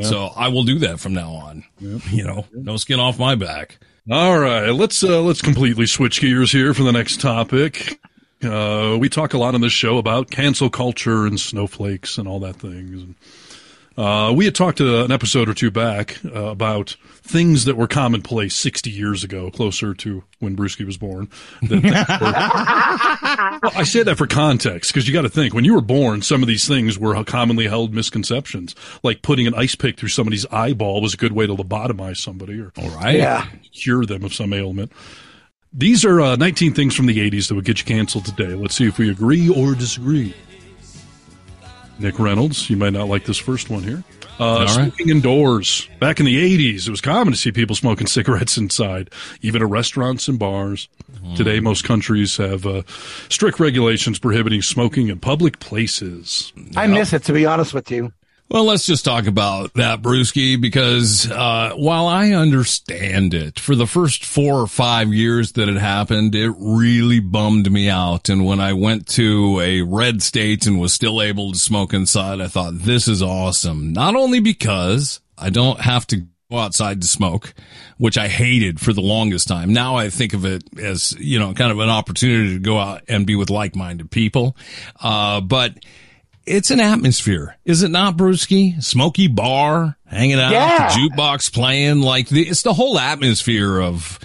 So I will do that from now on. You know, no skin off my back. All right, let's uh, let's completely switch gears here for the next topic. Uh, we talk a lot on this show about cancel culture and snowflakes and all that things. And, uh, we had talked uh, an episode or two back uh, about things that were commonplace 60 years ago, closer to when Brewski was born. That- Well, I say that for context because you got to think when you were born, some of these things were commonly held misconceptions, like putting an ice pick through somebody's eyeball was a good way to lobotomize somebody or All right. Yeah. cure them of some ailment. These are uh, 19 things from the 80s that would get you canceled today. Let's see if we agree or disagree. Nick Reynolds, you might not like this first one here. Uh, right. smoking indoors. Back in the 80s, it was common to see people smoking cigarettes inside, even at restaurants and bars. Today, most countries have uh, strict regulations prohibiting smoking in public places. I miss it, to be honest with you. Well, let's just talk about that, Brewski, because uh, while I understand it, for the first four or five years that it happened, it really bummed me out. And when I went to a red state and was still able to smoke inside, I thought, this is awesome. Not only because I don't have to go outside to smoke, which I hated for the longest time. Now I think of it as, you know, kind of an opportunity to go out and be with like-minded people. Uh, but it's an atmosphere, is it not, Brewski? Smoky bar, hanging out, Yeah. the jukebox playing, like the, it's the whole atmosphere of,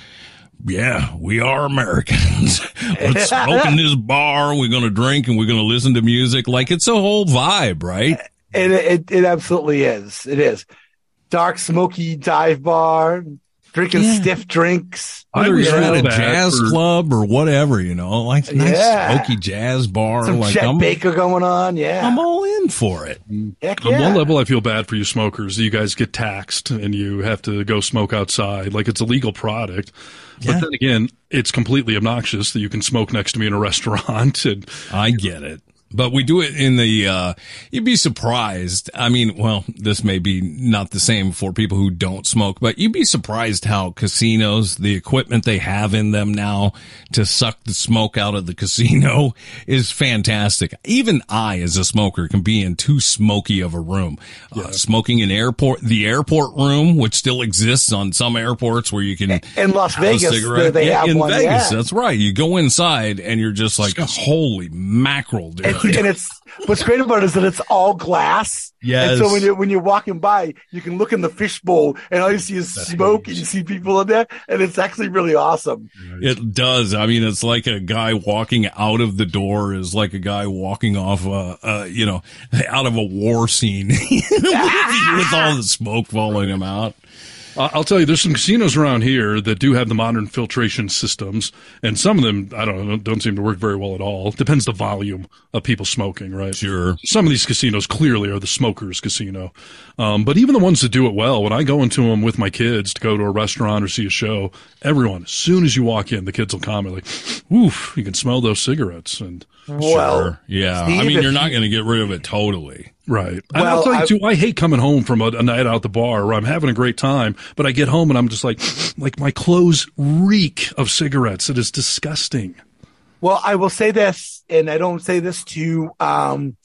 yeah, we are Americans. Let's in this bar. We're going to drink and we're going to listen to music. Like it's a whole vibe, right? It, it, it absolutely is. It is. Dark, smoky dive bar, drinking Yeah. stiff drinks. I Whether was you're at a jazz for- club or whatever, you know, like nice Yeah. smoky jazz bar. Some like Chet I'm, Baker going on. Yeah. I'm all in for it. Heck On yeah. one level, I feel bad for you smokers. You guys get taxed and you have to go smoke outside. Like it's a legal product. Yeah. But then again, it's completely obnoxious that you can smoke next to me in a restaurant. And I get it. But we do it in the, uh, you'd be surprised. I mean, well, this may be not the same for people who don't smoke, but you'd be surprised how casinos, the equipment they have in them now to suck the smoke out of the casino is fantastic. Even I, as a smoker, can be in too smoky of a room. Uh, smoking in airport, the airport room, which still exists on some airports where you can In Las have a Vegas, cigarette. they Yeah, have in one, Vegas. yeah. That's right. You go inside and you're just like, holy mackerel, dude. And it's what's great about it is that it's all glass. Yes. And so when you're when you're walking by, you can look in the fishbowl, and all you see is smoke, and you see people in there, and it's actually really awesome. It does. I mean, it's like a guy walking out of the door is like a guy walking off, uh, uh, you know, out of a war scene with, with all the smoke following him out. I'll tell you, there's some casinos around here that do have the modern filtration systems, and some of them, I don't know, don't seem to work very well at all. Depends the volume of people smoking, right? Sure. Some of these casinos clearly are the smokers' casino, um, but even the ones that do it well, when I go into them with my kids to go to a restaurant or see a show, everyone, as soon as you walk in, the kids will comment like, "Oof, you can smell those cigarettes," and Well, Sure. Yeah. Steve, I mean, you're not going to get rid of it totally. Right. and Well, I'll tell you I- too, I hate coming home from a, a night out at the bar where I'm having a great time, but I get home and I'm just like, like my clothes reek of cigarettes. It is disgusting. Well, I will say this, and I don't say this to um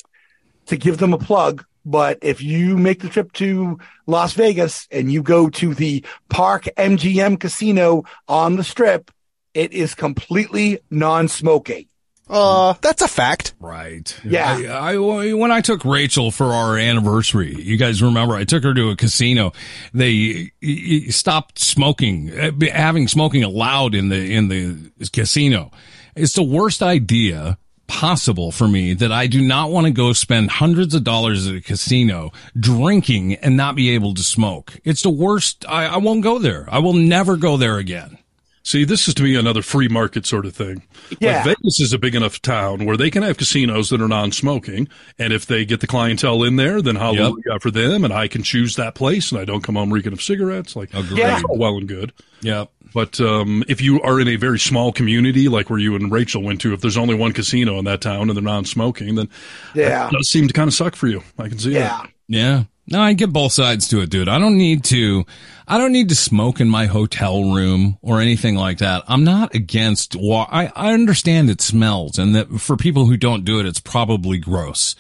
to give them a plug, But if you make the trip to Las Vegas and you go to the Park MGM Casino on the strip, it is completely non-smoking. Uh, that's a fact. Right. Yeah. I, I- when I took Rachel for our anniversary, you guys remember I took her to a casino. They y- y- stopped smoking, uh, having smoking allowed in the in the casino. It's the worst idea possible for me that I do not want to go spend hundreds of dollars at a casino drinking and not be able to smoke. It's the worst. I, I won't go there. I will never go there again. See, this is to me another free market sort of thing. Yeah. Like Vegas is a big enough town where they can have casinos that are non-smoking, and if they get the clientele in there, then hallelujah for them, and I can choose that place, and I don't come home reeking of cigarettes. Like, Agreed. Yeah. well and good. Yeah. But um, if you are in a very small community, like where you and Rachel went to, if there's only one casino in that town and they're non-smoking, then Yeah. it does seem to kind of suck for you. I can see Yeah. that. Yeah. No, I get both sides to it, dude. I don't need to, I don't need to smoke in my hotel room or anything like that. I'm not against, wa- I, I understand it smells and that for people who don't do it, it's probably gross,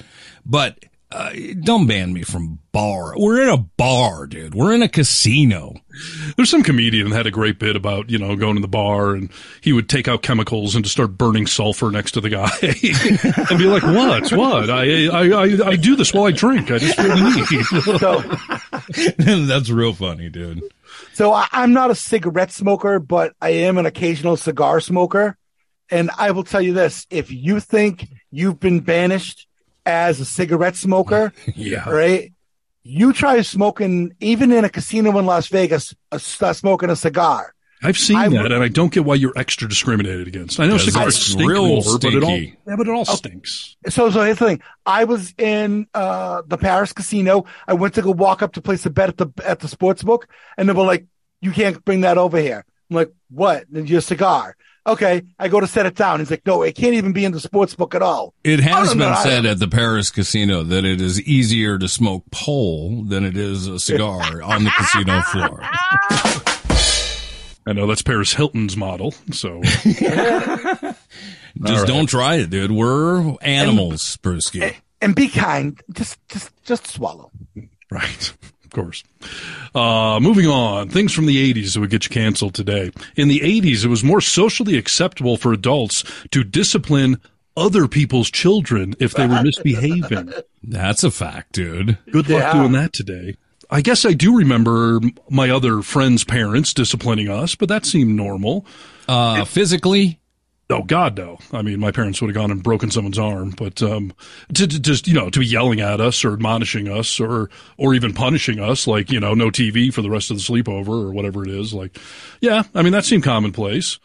but uh, don't ban me from bar. We're in a bar, dude. We're in a casino. There's some comedian that had a great bit about, you know, going to the bar and he would take out chemicals and just start burning sulfur next to the guy and be like, what? What? I, I, I, I do this while I drink. I just feel the need. So, That's real funny, dude. so I, I'm not a cigarette smoker, but I am an occasional cigar smoker. And I will tell you this: if you think you've been banished as a cigarette smoker, Yeah. right? You try smoking, even in a casino in Las Vegas, a, uh, smoking a cigar. I've seen I that would- and I don't get why you're extra discriminated against. I know cigars it's stink real more, but it all, yeah, but it all stinks. So, so here's the thing. I was in uh, the Paris casino. I went to go walk up to place a bet at the at the sports book, and they were like, "You can't bring that over here." I'm like, "What? Your cigar?" Okay, I go to set it down. He's like, "No, it can't even be in the sports book at all." It has been no, I- said at the Paris casino that it is easier to smoke pole than it is a cigar on the casino floor. I know that's Paris Hilton's model. So Just right. don't try it, dude. We're animals, Brewski. And be kind. Just, just, just swallow. Right. Of course. Uh, moving on. Things from the 80s that would get you canceled today. In the 80s, it was more socially acceptable for adults to discipline other people's children if they were misbehaving. That's a fact, dude. Good luck Yeah. doing that today. I guess I do remember my other friends' parents disciplining us, but that seemed normal. Uh, physically, Oh God, no! I mean, my parents would have gone and broken someone's arm, but um, to, to just you know to be yelling at us or admonishing us or or even punishing us, like you know, no TV for the rest of the sleepover or whatever it is. Like, yeah, I mean that seemed commonplace.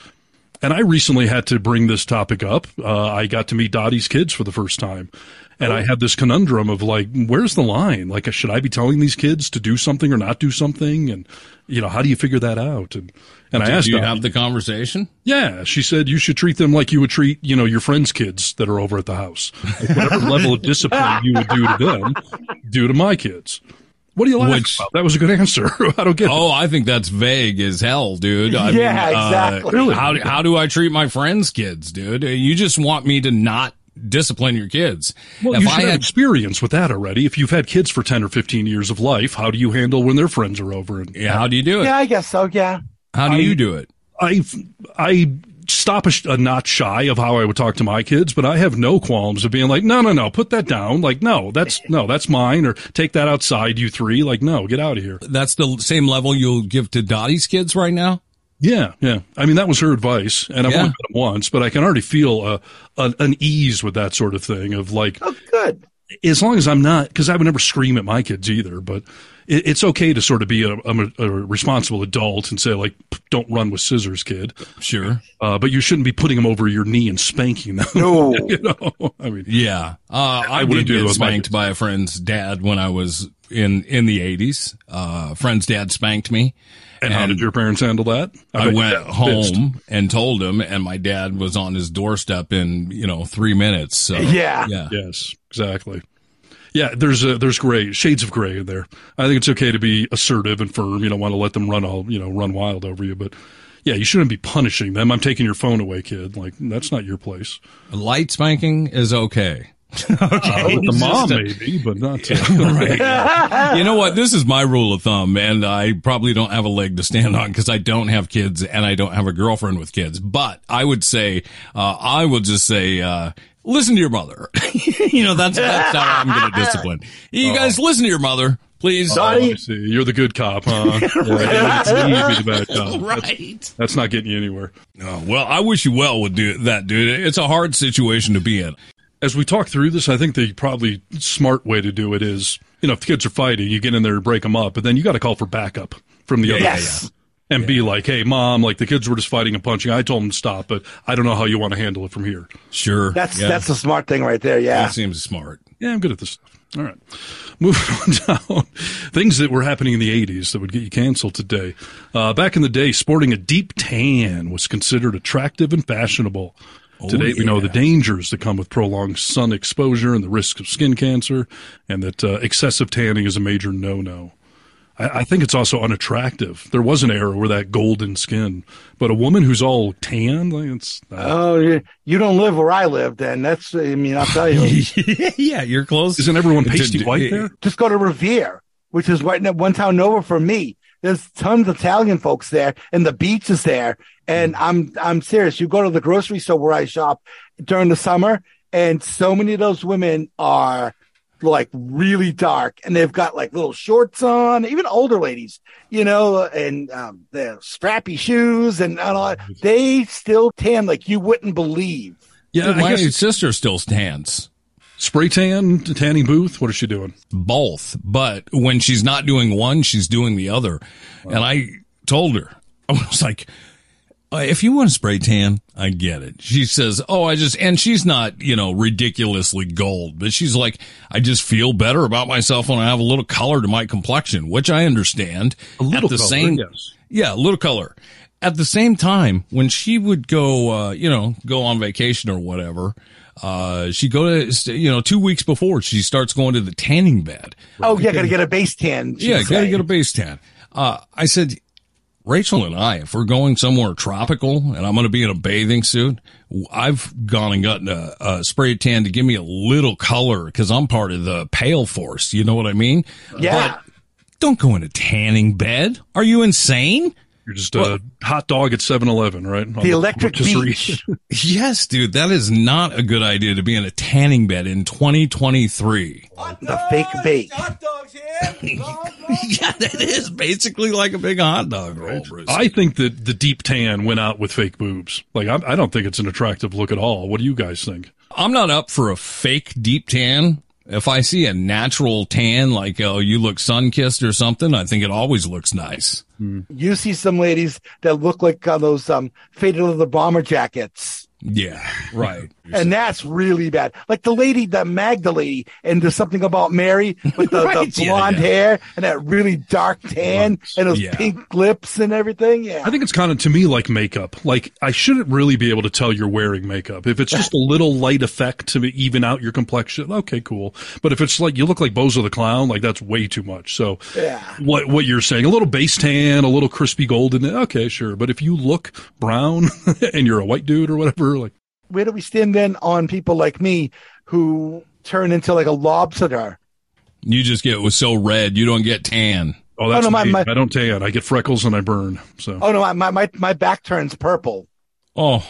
And I recently had to bring this topic up. Uh, I got to meet Dottie's kids for the first time. And I had this conundrum of like, where's the line? Like, should I be telling these kids to do something or not do something? And, you know, how do you figure that out? And, and I did asked you Dottie- have the conversation? yeah, she said you should treat them like you would treat, you know, your friends' kids that are over at the house. Like whatever level of discipline you would do to them, do to my kids. What do you like? Which- about? That was a good answer. I don't get it. Oh, I think that's vague as hell, dude. I Yeah, mean, uh, exactly. Really? How, how do I treat my friends' kids, dude? You just want me to not discipline your kids. Well, if you I should have had, experience with that already. If you've had kids for 10 or 15 years of life, how do you handle when their friends are over? And yeah, how do you do it? Yeah, I guess so. Yeah. How do you do it? I, I stop a, sh- a notch shy of how I would talk to my kids, but I have no qualms of being like, no, no, no, put that down. Like, no, that's, no, that's mine or take that outside, you three. Like, no, get out of here. That's the same level you'll give to Dottie's kids right now? Yeah, yeah. I mean, that was her advice, and I've Yeah. only met him once, but I can already feel a, a, an ease with that sort of thing of like, Oh, good. as long as I'm not, because I would never scream at my kids either, but it, it's okay to sort of be a, a, a responsible adult and say like, don't run with scissors, kid. Sure. Uh, but you shouldn't be putting them over your knee and spanking them. No. you know, I mean, Yeah. Uh, I, wouldn't do it get spanked by a friend's dad when I was in, in the eighties. Uh, a friend's dad spanked me. And how did your parents handle that? I bet went your dad home and told him, and my dad was on his doorstep in, you know, three minutes. So, Yeah. yeah. Yes, exactly. Yeah, there's a, there's gray shades of gray in there. I think it's okay to be assertive and firm. You don't want to let them run all you know run wild over you, but yeah, you shouldn't be punishing them. I'm taking your phone away, kid. Like that's not your place. Light spanking is okay. Uh, with the mom, maybe, but not. Right. You know what? This is my rule of thumb, and I probably don't have a leg to stand on because I don't have kids and I don't have a girlfriend with kids. But I would say, uh, I would just say, uh, listen to your mother. you know, that's, that's how I'm going to discipline. You guys listen to your mother. Please. Oh, I see. You're the good cop, huh? Yeah, it's me the bad cop. Right. That's, that's not getting you anywhere. Oh, well, I wish you well with do that, dude. It's a hard situation to be in. As we talk through this, I think the probably smart way to do it is, you know, if the kids are fighting, you get in there and break them up, but then you got to call for backup from the other Yes. guy. And be like, hey, mom, like the kids were just fighting and punching. I told them to stop, but I don't know how you want to handle it from here. Sure. That's Yeah. that's a smart thing right there. Yeah. That seems smart. Yeah, I'm good at this stuff. All right. Moving on down. Things that were happening in the 80s that would get you canceled today. Uh, back in the day, sporting a deep tan was considered attractive and fashionable. Today, we know the dangers that come with prolonged sun exposure and the risks of skin cancer, and that uh, excessive tanning is a major no-no. I, I think it's also unattractive. There was an era where that golden skin, but a woman who's all tan, like it's uh, Oh, you, you don't live where I live, then. That's, I mean, I'll tell you. yeah, you're close. isn't everyone pasty white there? Just go to Revere, which is right now one town over from me. There's tons of Italian folks there, and the beach is there. And I'm I'm serious. You go to the grocery store where I shop during the summer, and so many of those women are like really dark, and they've got like little shorts on. Even older ladies, you know, and um, the strappy shoes and, and all. They still tan like you wouldn't believe. Yeah, Dude, I my guess sister still stands. Spray tan, tanning booth. What is she doing? both, but when she's not doing one, she's doing the other. And I told her, I was like, uh, if you want to spray tan, I get it. She says, oh, I just, and she's not, you know, ridiculously gold, but she's like, I just feel better about myself when I have a little color to my complexion, which I understand. A little At the color, same, yes. yeah, a little color. At the same time, when she would go, uh, you know, go on vacation or whatever, uh, she go to, you know, two weeks before she starts going to the tanning bed. Oh, yeah, gotta get a base tan. Yeah, gotta get a base tan. Uh, I said, Rachel and I, if we're going somewhere tropical and I'm going to be in a bathing suit, I've gone and gotten a, a spray tan to give me a little color because I'm part of the pale force. You know what I mean? Yeah. But don't go in a tanning bed. Are you insane? You're just a hot dog at 7-Eleven, right? On the electric beach. Yes, dude, that is not a good idea to be in a tanning bed in 2023. the fake bake. yeah, that is basically like a big hot dog roll, Bruce. I think that the deep tan went out with fake boobs. Like, I, I don't think it's an attractive look at all. What do you guys think? I'm not up for a fake deep tan. If I see a natural tan, like, oh, you look sun kissed or something, I think it always looks nice. You see some ladies that look like uh, those um, faded leather bomber jackets. Yeah, right. And that's really bad. Like the lady, the Magda lady, and there's something about Mary with the, Right, the blonde yeah. hair and that really dark tan and those Yeah. pink lips and everything. Yeah. I think it's kind of to me like makeup. Like I shouldn't really be able to tell you're wearing makeup. If it's just a little light effect to even out your complexion, okay, cool. But if it's like you look like Bozo the Clown, like that's way too much. So Yeah. what what you're saying, a little base tan, a little crispy golden, eh, okay, sure. But if you look brown and you're a white dude or whatever, like Where do we stand then on people like me who turn into like a lobster? You just get was so red, you don't get tan. oh that's no, my- my- I don't tan. I get freckles and I burn. So Oh no, my my my back turns purple. Oh,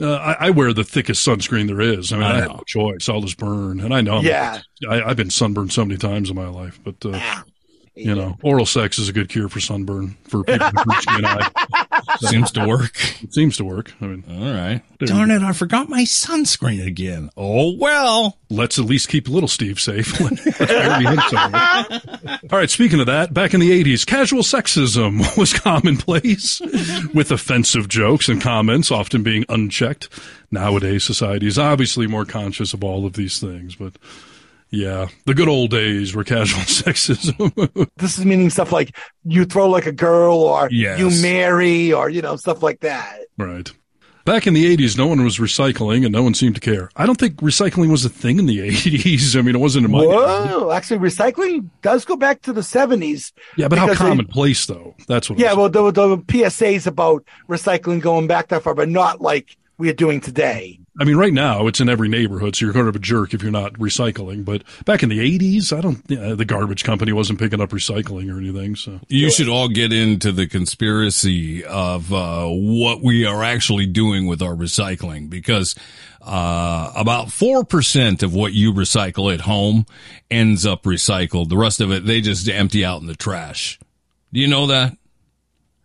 uh, I, I wear the thickest sunscreen there is. I mean, I I, have no choice. I'll just burn, and I know. I'm- Yeah. I, I've been sunburned so many times in my life, but uh, you know, oral sex is a good cure for sunburn for people with bleached skin eye. seems to work. It seems to work. I mean, All right. Darn it, I forgot my sunscreen again. Oh, well. let's at least keep little Steve safe. Let's bury him somewhere. All right. Speaking of that, back in the '80s, casual sexism was commonplace, with offensive jokes and comments often being unchecked. Nowadays, society is obviously more conscious of all of these things, but. Yeah, the good old days were casual sexism. This is meaning stuff like you throw like a girl or Yes. you marry or you know stuff like that. Right. Back in the 80s, no one was recycling and no one seemed to care. I don't think recycling was a thing in the 80s. I mean, it wasn't in my. Whoa! Actually, recycling does go back to the seventies. Yeah, but how Because they- commonplace, though? That's what Yeah, well, the, the PSAs about recycling going back that far, but not like we are doing today. I mean, right now it's in every neighborhood, so you're kind of a jerk if you're not recycling. But back in the '80s, I don't. Yeah, the garbage company wasn't picking up recycling or anything. So You should all get into the conspiracy of uh, what we are actually doing with our recycling because uh, about 4% of what you recycle at home ends up recycled. The rest of it, they just empty out in the trash. Do you know that?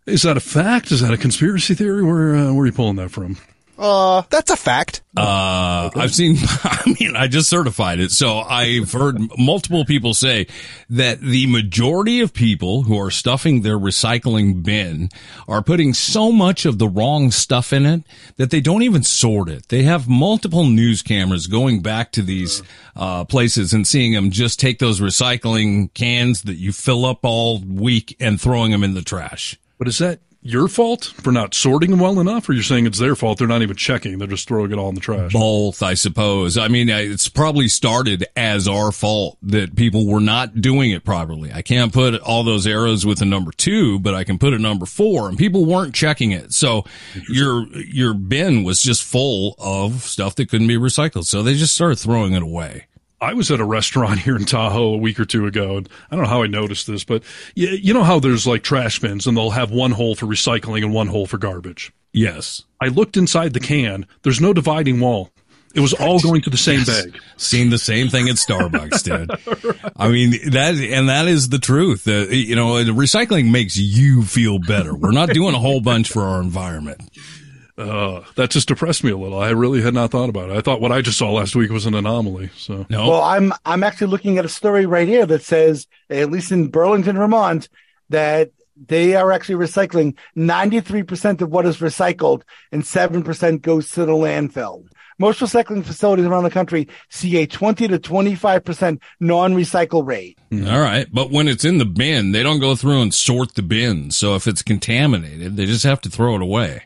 is that a fact? Is that a conspiracy theory? Where uh, where are you pulling that from? Uh, that's a fact. Uh, I've seen, I mean, I just certified it. So I've heard multiple people say that the majority of people who are stuffing their recycling bin are putting so much of the wrong stuff in it that they don't even sort it. They have multiple news cameras going back to these, uh, places and seeing them just take those recycling cans that you fill up all week and throwing them in the trash. But is that your fault for not sorting them well enough, or you're saying it's their fault? They're not even checking; they're just throwing it all in the trash. Both, I suppose. I mean, it's probably started as our fault that people were not doing it properly. I can't put all those arrows with a number two, but I can put a number four and people weren't checking it. So your, your bin was just full of stuff that couldn't be recycled. So they just started throwing it away. I was at a restaurant here in Tahoe a week or two ago, and I don't know how I noticed this, but you, you know how there's like trash bins and they'll have one hole for recycling and one hole for garbage. Yes. I looked inside the can. There's no dividing wall. It was all going to the same bag. Seen the same thing at Starbucks, dude. I mean, that, and that is the truth. Uh, you know, recycling makes you feel better. We're not doing a whole bunch for our environment. Uh, that just depressed me a little. I really had not thought about it. I thought what I just saw last week was an anomaly. So No. Well, I'm I'm actually looking at a story right here that says, at least in Burlington, Vermont, that they are actually recycling 93% of what is recycled and 7% goes to the landfill. Most recycling facilities around the country see a 20 to 25% non-recycle rate. All right. But when it's in the bin, they don't go through and sort the bin. So if it's contaminated, they just have to throw it away.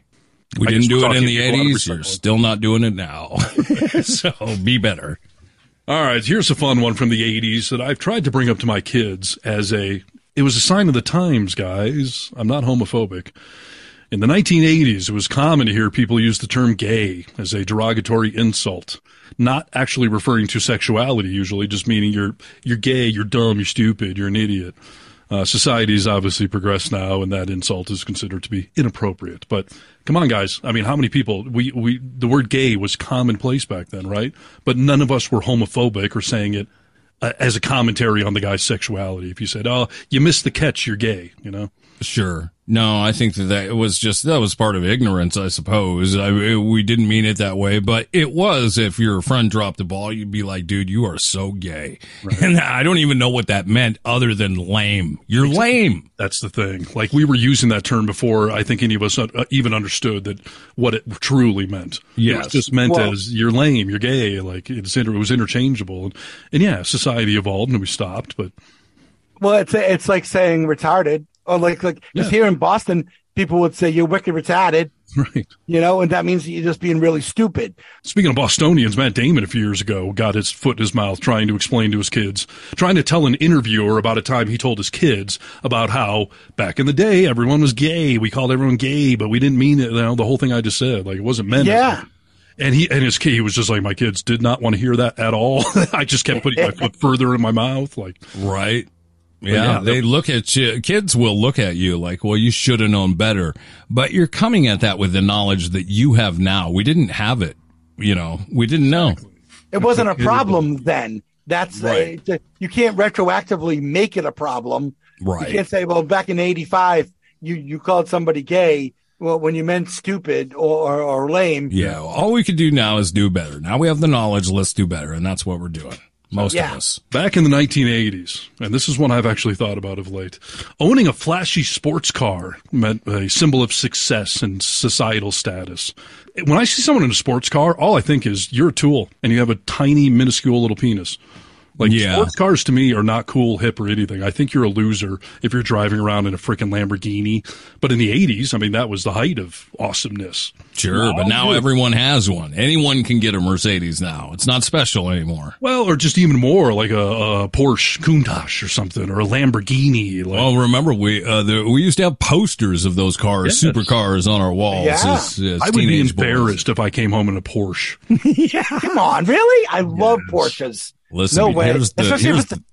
We I didn't do it in the people out of 80s. You're still not doing it now. so be better. All right, here's a fun one from the 80s that I've tried to bring up to my kids as a it was a sign of the times, guys. I'm not homophobic. In the 1980s, it was common to hear people use the term gay as a derogatory insult, not actually referring to sexuality usually, just meaning you're you're gay, you're dumb, you're stupid, you're an idiot. Uh, society's obviously progressed now, and that insult is considered to be inappropriate. But come on, guys. I mean, how many people we we the word gay was commonplace back then, right? But none of us were homophobic or saying it uh, as a commentary on the guy's sexuality. If you said, "Oh, you missed the catch, you're gay," you know. Sure. No, I think that that was just, that was part of ignorance, I suppose. I, we didn't mean it that way, but it was if your friend dropped the ball, you'd be like, dude, you are so gay. And I don't even know what that meant other than lame. You're lame. That's the thing. Like we were using that term before. I think any of us uh, even understood that what it truly meant. it Yes. was just meant Well- as you're lame, you're gay. Like it's inter- it was interchangeable, and, and yeah, society evolved and we stopped. But Well, it's it's like saying retarded, or like like Yeah. just here in Boston, people would say you're wicked retarded, right. you know, and that means you're just being really stupid. Speaking of Bostonians, Matt Damon a few years ago got his foot in his mouth trying to explain to his kids, trying to tell an interviewer about a time he told his kids about how back in the day everyone was gay. We called everyone gay, but we didn't mean it. You know, the whole thing I just said, like it wasn't meant. Yeah. And he and his kid, he was just like, my kids did not want to hear that at all. I just kept putting my foot further in my mouth, like. Right. Yeah, yeah, they look at you. Kids will look at you like, well, you should have known better. But you're coming at that with the knowledge that you have now. We didn't have it. You know, we didn't know. It wasn't a problem then. That's Right. uh, you can't retroactively make it a problem. Right. You can't say, well, back in '85, you you called somebody gay. Well, when you meant stupid or, or, or lame. Yeah. All we could do now is do better. Now we have the knowledge. Let's do better. And that's what we're doing. Most Yeah. of us. Back in the 1980s, and this is one I've actually thought about of late, owning a flashy sports car meant a symbol of success and societal status. When I see someone in a sports car, all I think is you're a tool and you have a tiny, minuscule little penis. Like Yeah. sports cars to me are not cool, hip, or anything. I think you're a loser if you're driving around in a freaking Lamborghini. But in the '80s, I mean, that was the height of awesomeness. Sure, but now everyone has one. Anyone can get a Mercedes now. It's not special anymore. Well, or just even more like a, a Porsche Countach or something, or a Lamborghini. Like, Well, remember we uh, the, we used to have posters of those cars, Yes. supercars, on our walls. Yeah. as, as I would be teenage boys. embarrassed if I came home in a Porsche. yeah. Come on, really? I love Porsches. Listen, no way. here's the- Especially here's if it's the- the,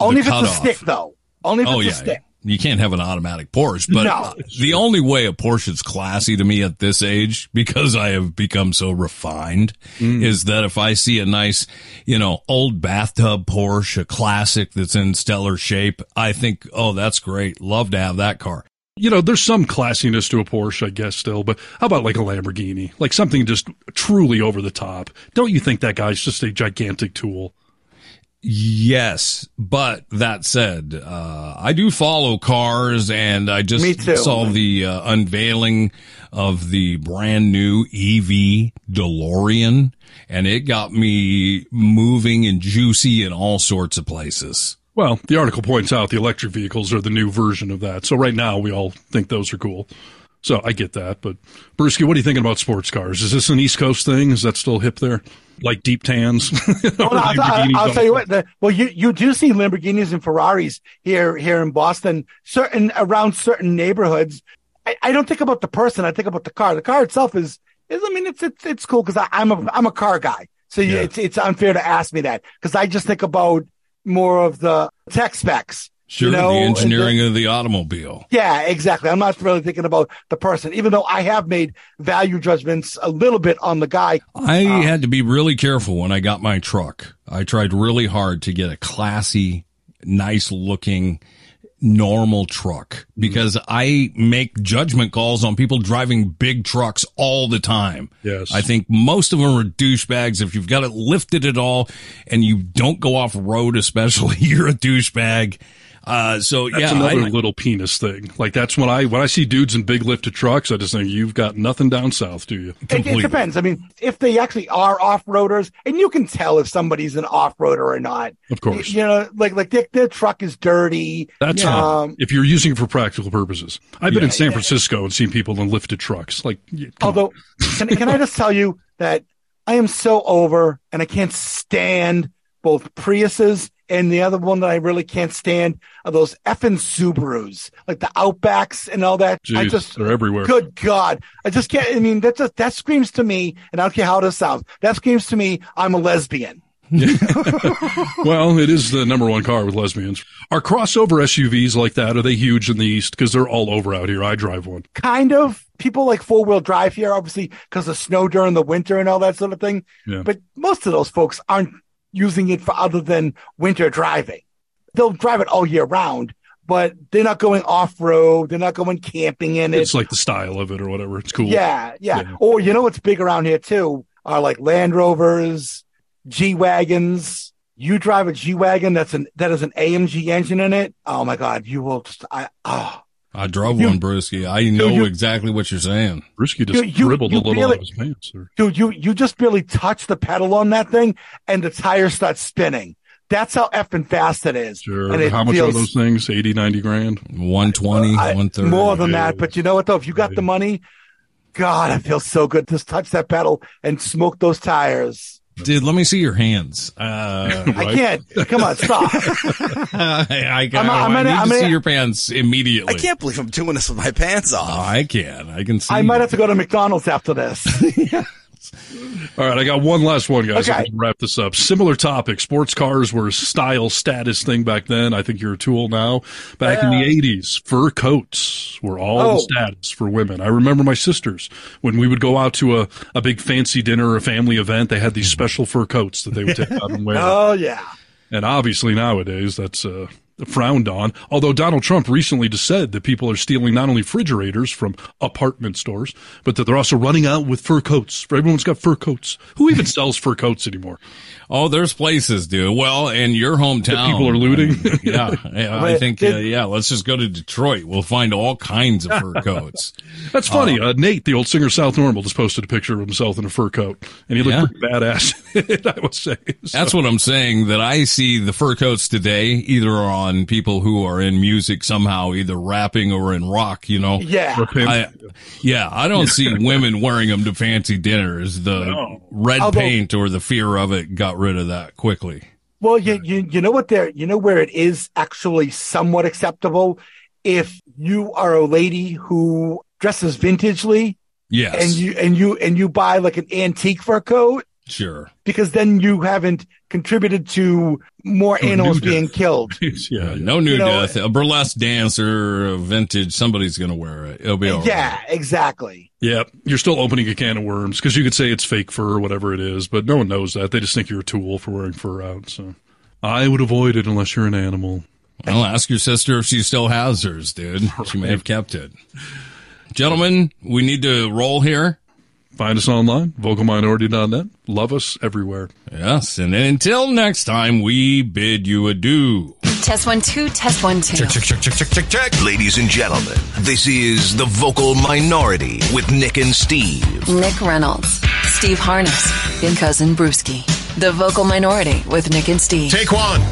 only if it's a stick, though. Only if Oh it's yeah, a stick. you can't have an automatic Porsche. But No. uh, the only way a Porsche is classy to me at this age, because I have become so refined, Mm. is that if I see a nice, you know, old bathtub Porsche, a classic that's in stellar shape, I think, oh, that's great. Love to have that car. You know, there's some classiness to a Porsche, I guess, still, but how about like a Lamborghini? Like something just truly over the top. Don't you think that guy's just a gigantic tool? Yes, but that said, uh, I do follow cars, and I just saw the uh, unveiling of the brand new EV DeLorean, and it got me moving and juicy in all sorts of places. Well, the article points out the electric vehicles are the new version of that. So right now we all think those are cool. So I get that. But Brewski, what are you thinking about sports cars? Is this an East Coast thing? Is that still hip there? Like deep tans? Well, I'll, tell you what. The, well, you, you do see Lamborghinis and Ferraris here here in Boston, certain around certain neighborhoods. I, I don't think about the person. I think about the car. The car itself is is. I mean, it's it's it's cool because I'm a I'm a car guy. So Yeah. it's it's unfair to ask me that because I just think about more of the tech specs. Sure, you know, the and engineering of the automobile. Yeah, exactly. I'm not really thinking about the person, even though I have made value judgments a little bit on the guy. I uh, had to be really careful when I got my truck. I tried really hard to get a classy, nice looking, normal truck because I make judgment calls on people driving big trucks all the time. Yes. I think most of them are douchebags. If you've got it lifted at all and you don't go off road, especially, you're a douchebag. Uh, so That's yeah, another I- little penis thing. Like that's when I when I see dudes in big lifted trucks, I just think you've got nothing down south, do you? It, it depends. I mean, if they actually are off roaders, and you can tell if somebody's an off roader or not. Of course. You know, like like their, their truck is dirty. That's um, if you're using it for practical purposes. I've been Yeah. in San Francisco and seen people in lifted trucks. Like, yeah, come on. Although, can, can I just tell you that I am so over, and I can't stand both Priuses and the other one that I really can't stand are those effing Subarus, like the Outbacks and all that. I just they're everywhere. Good God, I just can't. I mean, that just that screams to me, and I don't care how this sounds. That screams to me, I'm a lesbian. well, it is the number one car with lesbians. Are crossover SUVs like that? Are they huge in the East? Because they're all over out here. I drive one. kind of people like four wheel drive here, obviously because of snow during the winter and all that sort of thing. Yeah. But most of those folks aren't using it for other than winter driving. They'll drive it all year round, but they're not going off road. They're not going camping in it. It's like the style of it or whatever. It's cool. yeah, yeah, Yeah. Or you know what's big around here too are like Land Rovers, G wagons. You drive a G wagon that's an that has an AMG engine in it. Oh my God, you will just I oh. I drove You- one, Brewski. I know you- exactly what you're saying. Brewski just You- you- dribbled you a little really- out of his pants. Or, dude, you you just barely touch the pedal on that thing, and the tire starts spinning. That's how effing fast it is. sure. And it How much feels, are those things? 80, 90 grand? 120, I- uh, 130. more than that. But you know what though? If you got the money, God, it feels so good. Just touch that pedal and smoke those tires. Dude, let me see your hands. Uh, I Right? can't. Come on, stop. I, I, I'm- I'm I gonna- need I'm to see gonna- your pants immediately. I can't believe I'm doing this with my pants off. I can. I can see. I might have to go to McDonald's after this. All right, I got one last one, guys. Okay. I can wrap this up. Similar topic. Sports cars were a style status thing back then. I think you're a tool now. Back in the 80s, fur coats were all Oh. the status for women. I remember my sisters when we would go out to a, a big fancy dinner or a family event, they had these special fur coats that they would take out and wear. oh yeah. And obviously nowadays that's uh frowned on. Although Donald Trump recently just said that people are stealing not only refrigerators from apartment stores, but that they're also running out with fur coats. Everyone's got fur coats. Who even sells fur coats anymore? Oh, there's places, dude. Well, in your hometown, That people are looting? yeah, yeah, I think, uh, yeah. Let's just go to Detroit. We'll find all kinds of fur coats. That's funny. Uh, Nate, the old singer South Normal, just posted a picture of himself in a fur coat, and he looked Yeah. pretty badass. I would say. So- That's what I'm saying. That I see the fur coats today, either on people who are in music somehow, either rapping or in rock. You know, Yeah. I, yeah, I don't see women wearing them to fancy dinners. The No. red Although- paint or the fear of it got rid of that quickly. Well, you, you you know what there you know where it is actually somewhat acceptable if you are a lady who dresses vintagely Yes, and you and you and you buy like an antique fur coat sure. because then you haven't contributed to more To animals being killed. yeah, Yeah, yeah. no new You know- death. A burlesque dancer, a vintage, somebody's going to wear it. It'll be all right. Yeah, exactly. Yeah, you're still opening a can of worms because you could say it's fake fur or whatever it is, but no one knows that. They just think you're a tool for wearing fur out. So I would avoid it unless you're an animal. I'll ask your sister if she still has hers, dude. She may have kept it. Gentlemen, we need to roll here. Find us online, vocalminority.net. Love us everywhere. Yes, and until next time, we bid you adieu. Test one, two, test one, two. Check, check, check, check, check, check. check. Ladies and gentlemen, this is the vocal minority with Nick and Steve. Nick Reynolds, Steve Harness, and Cousin Brewski. The Vocal Minority with Nick and Steve. Take one.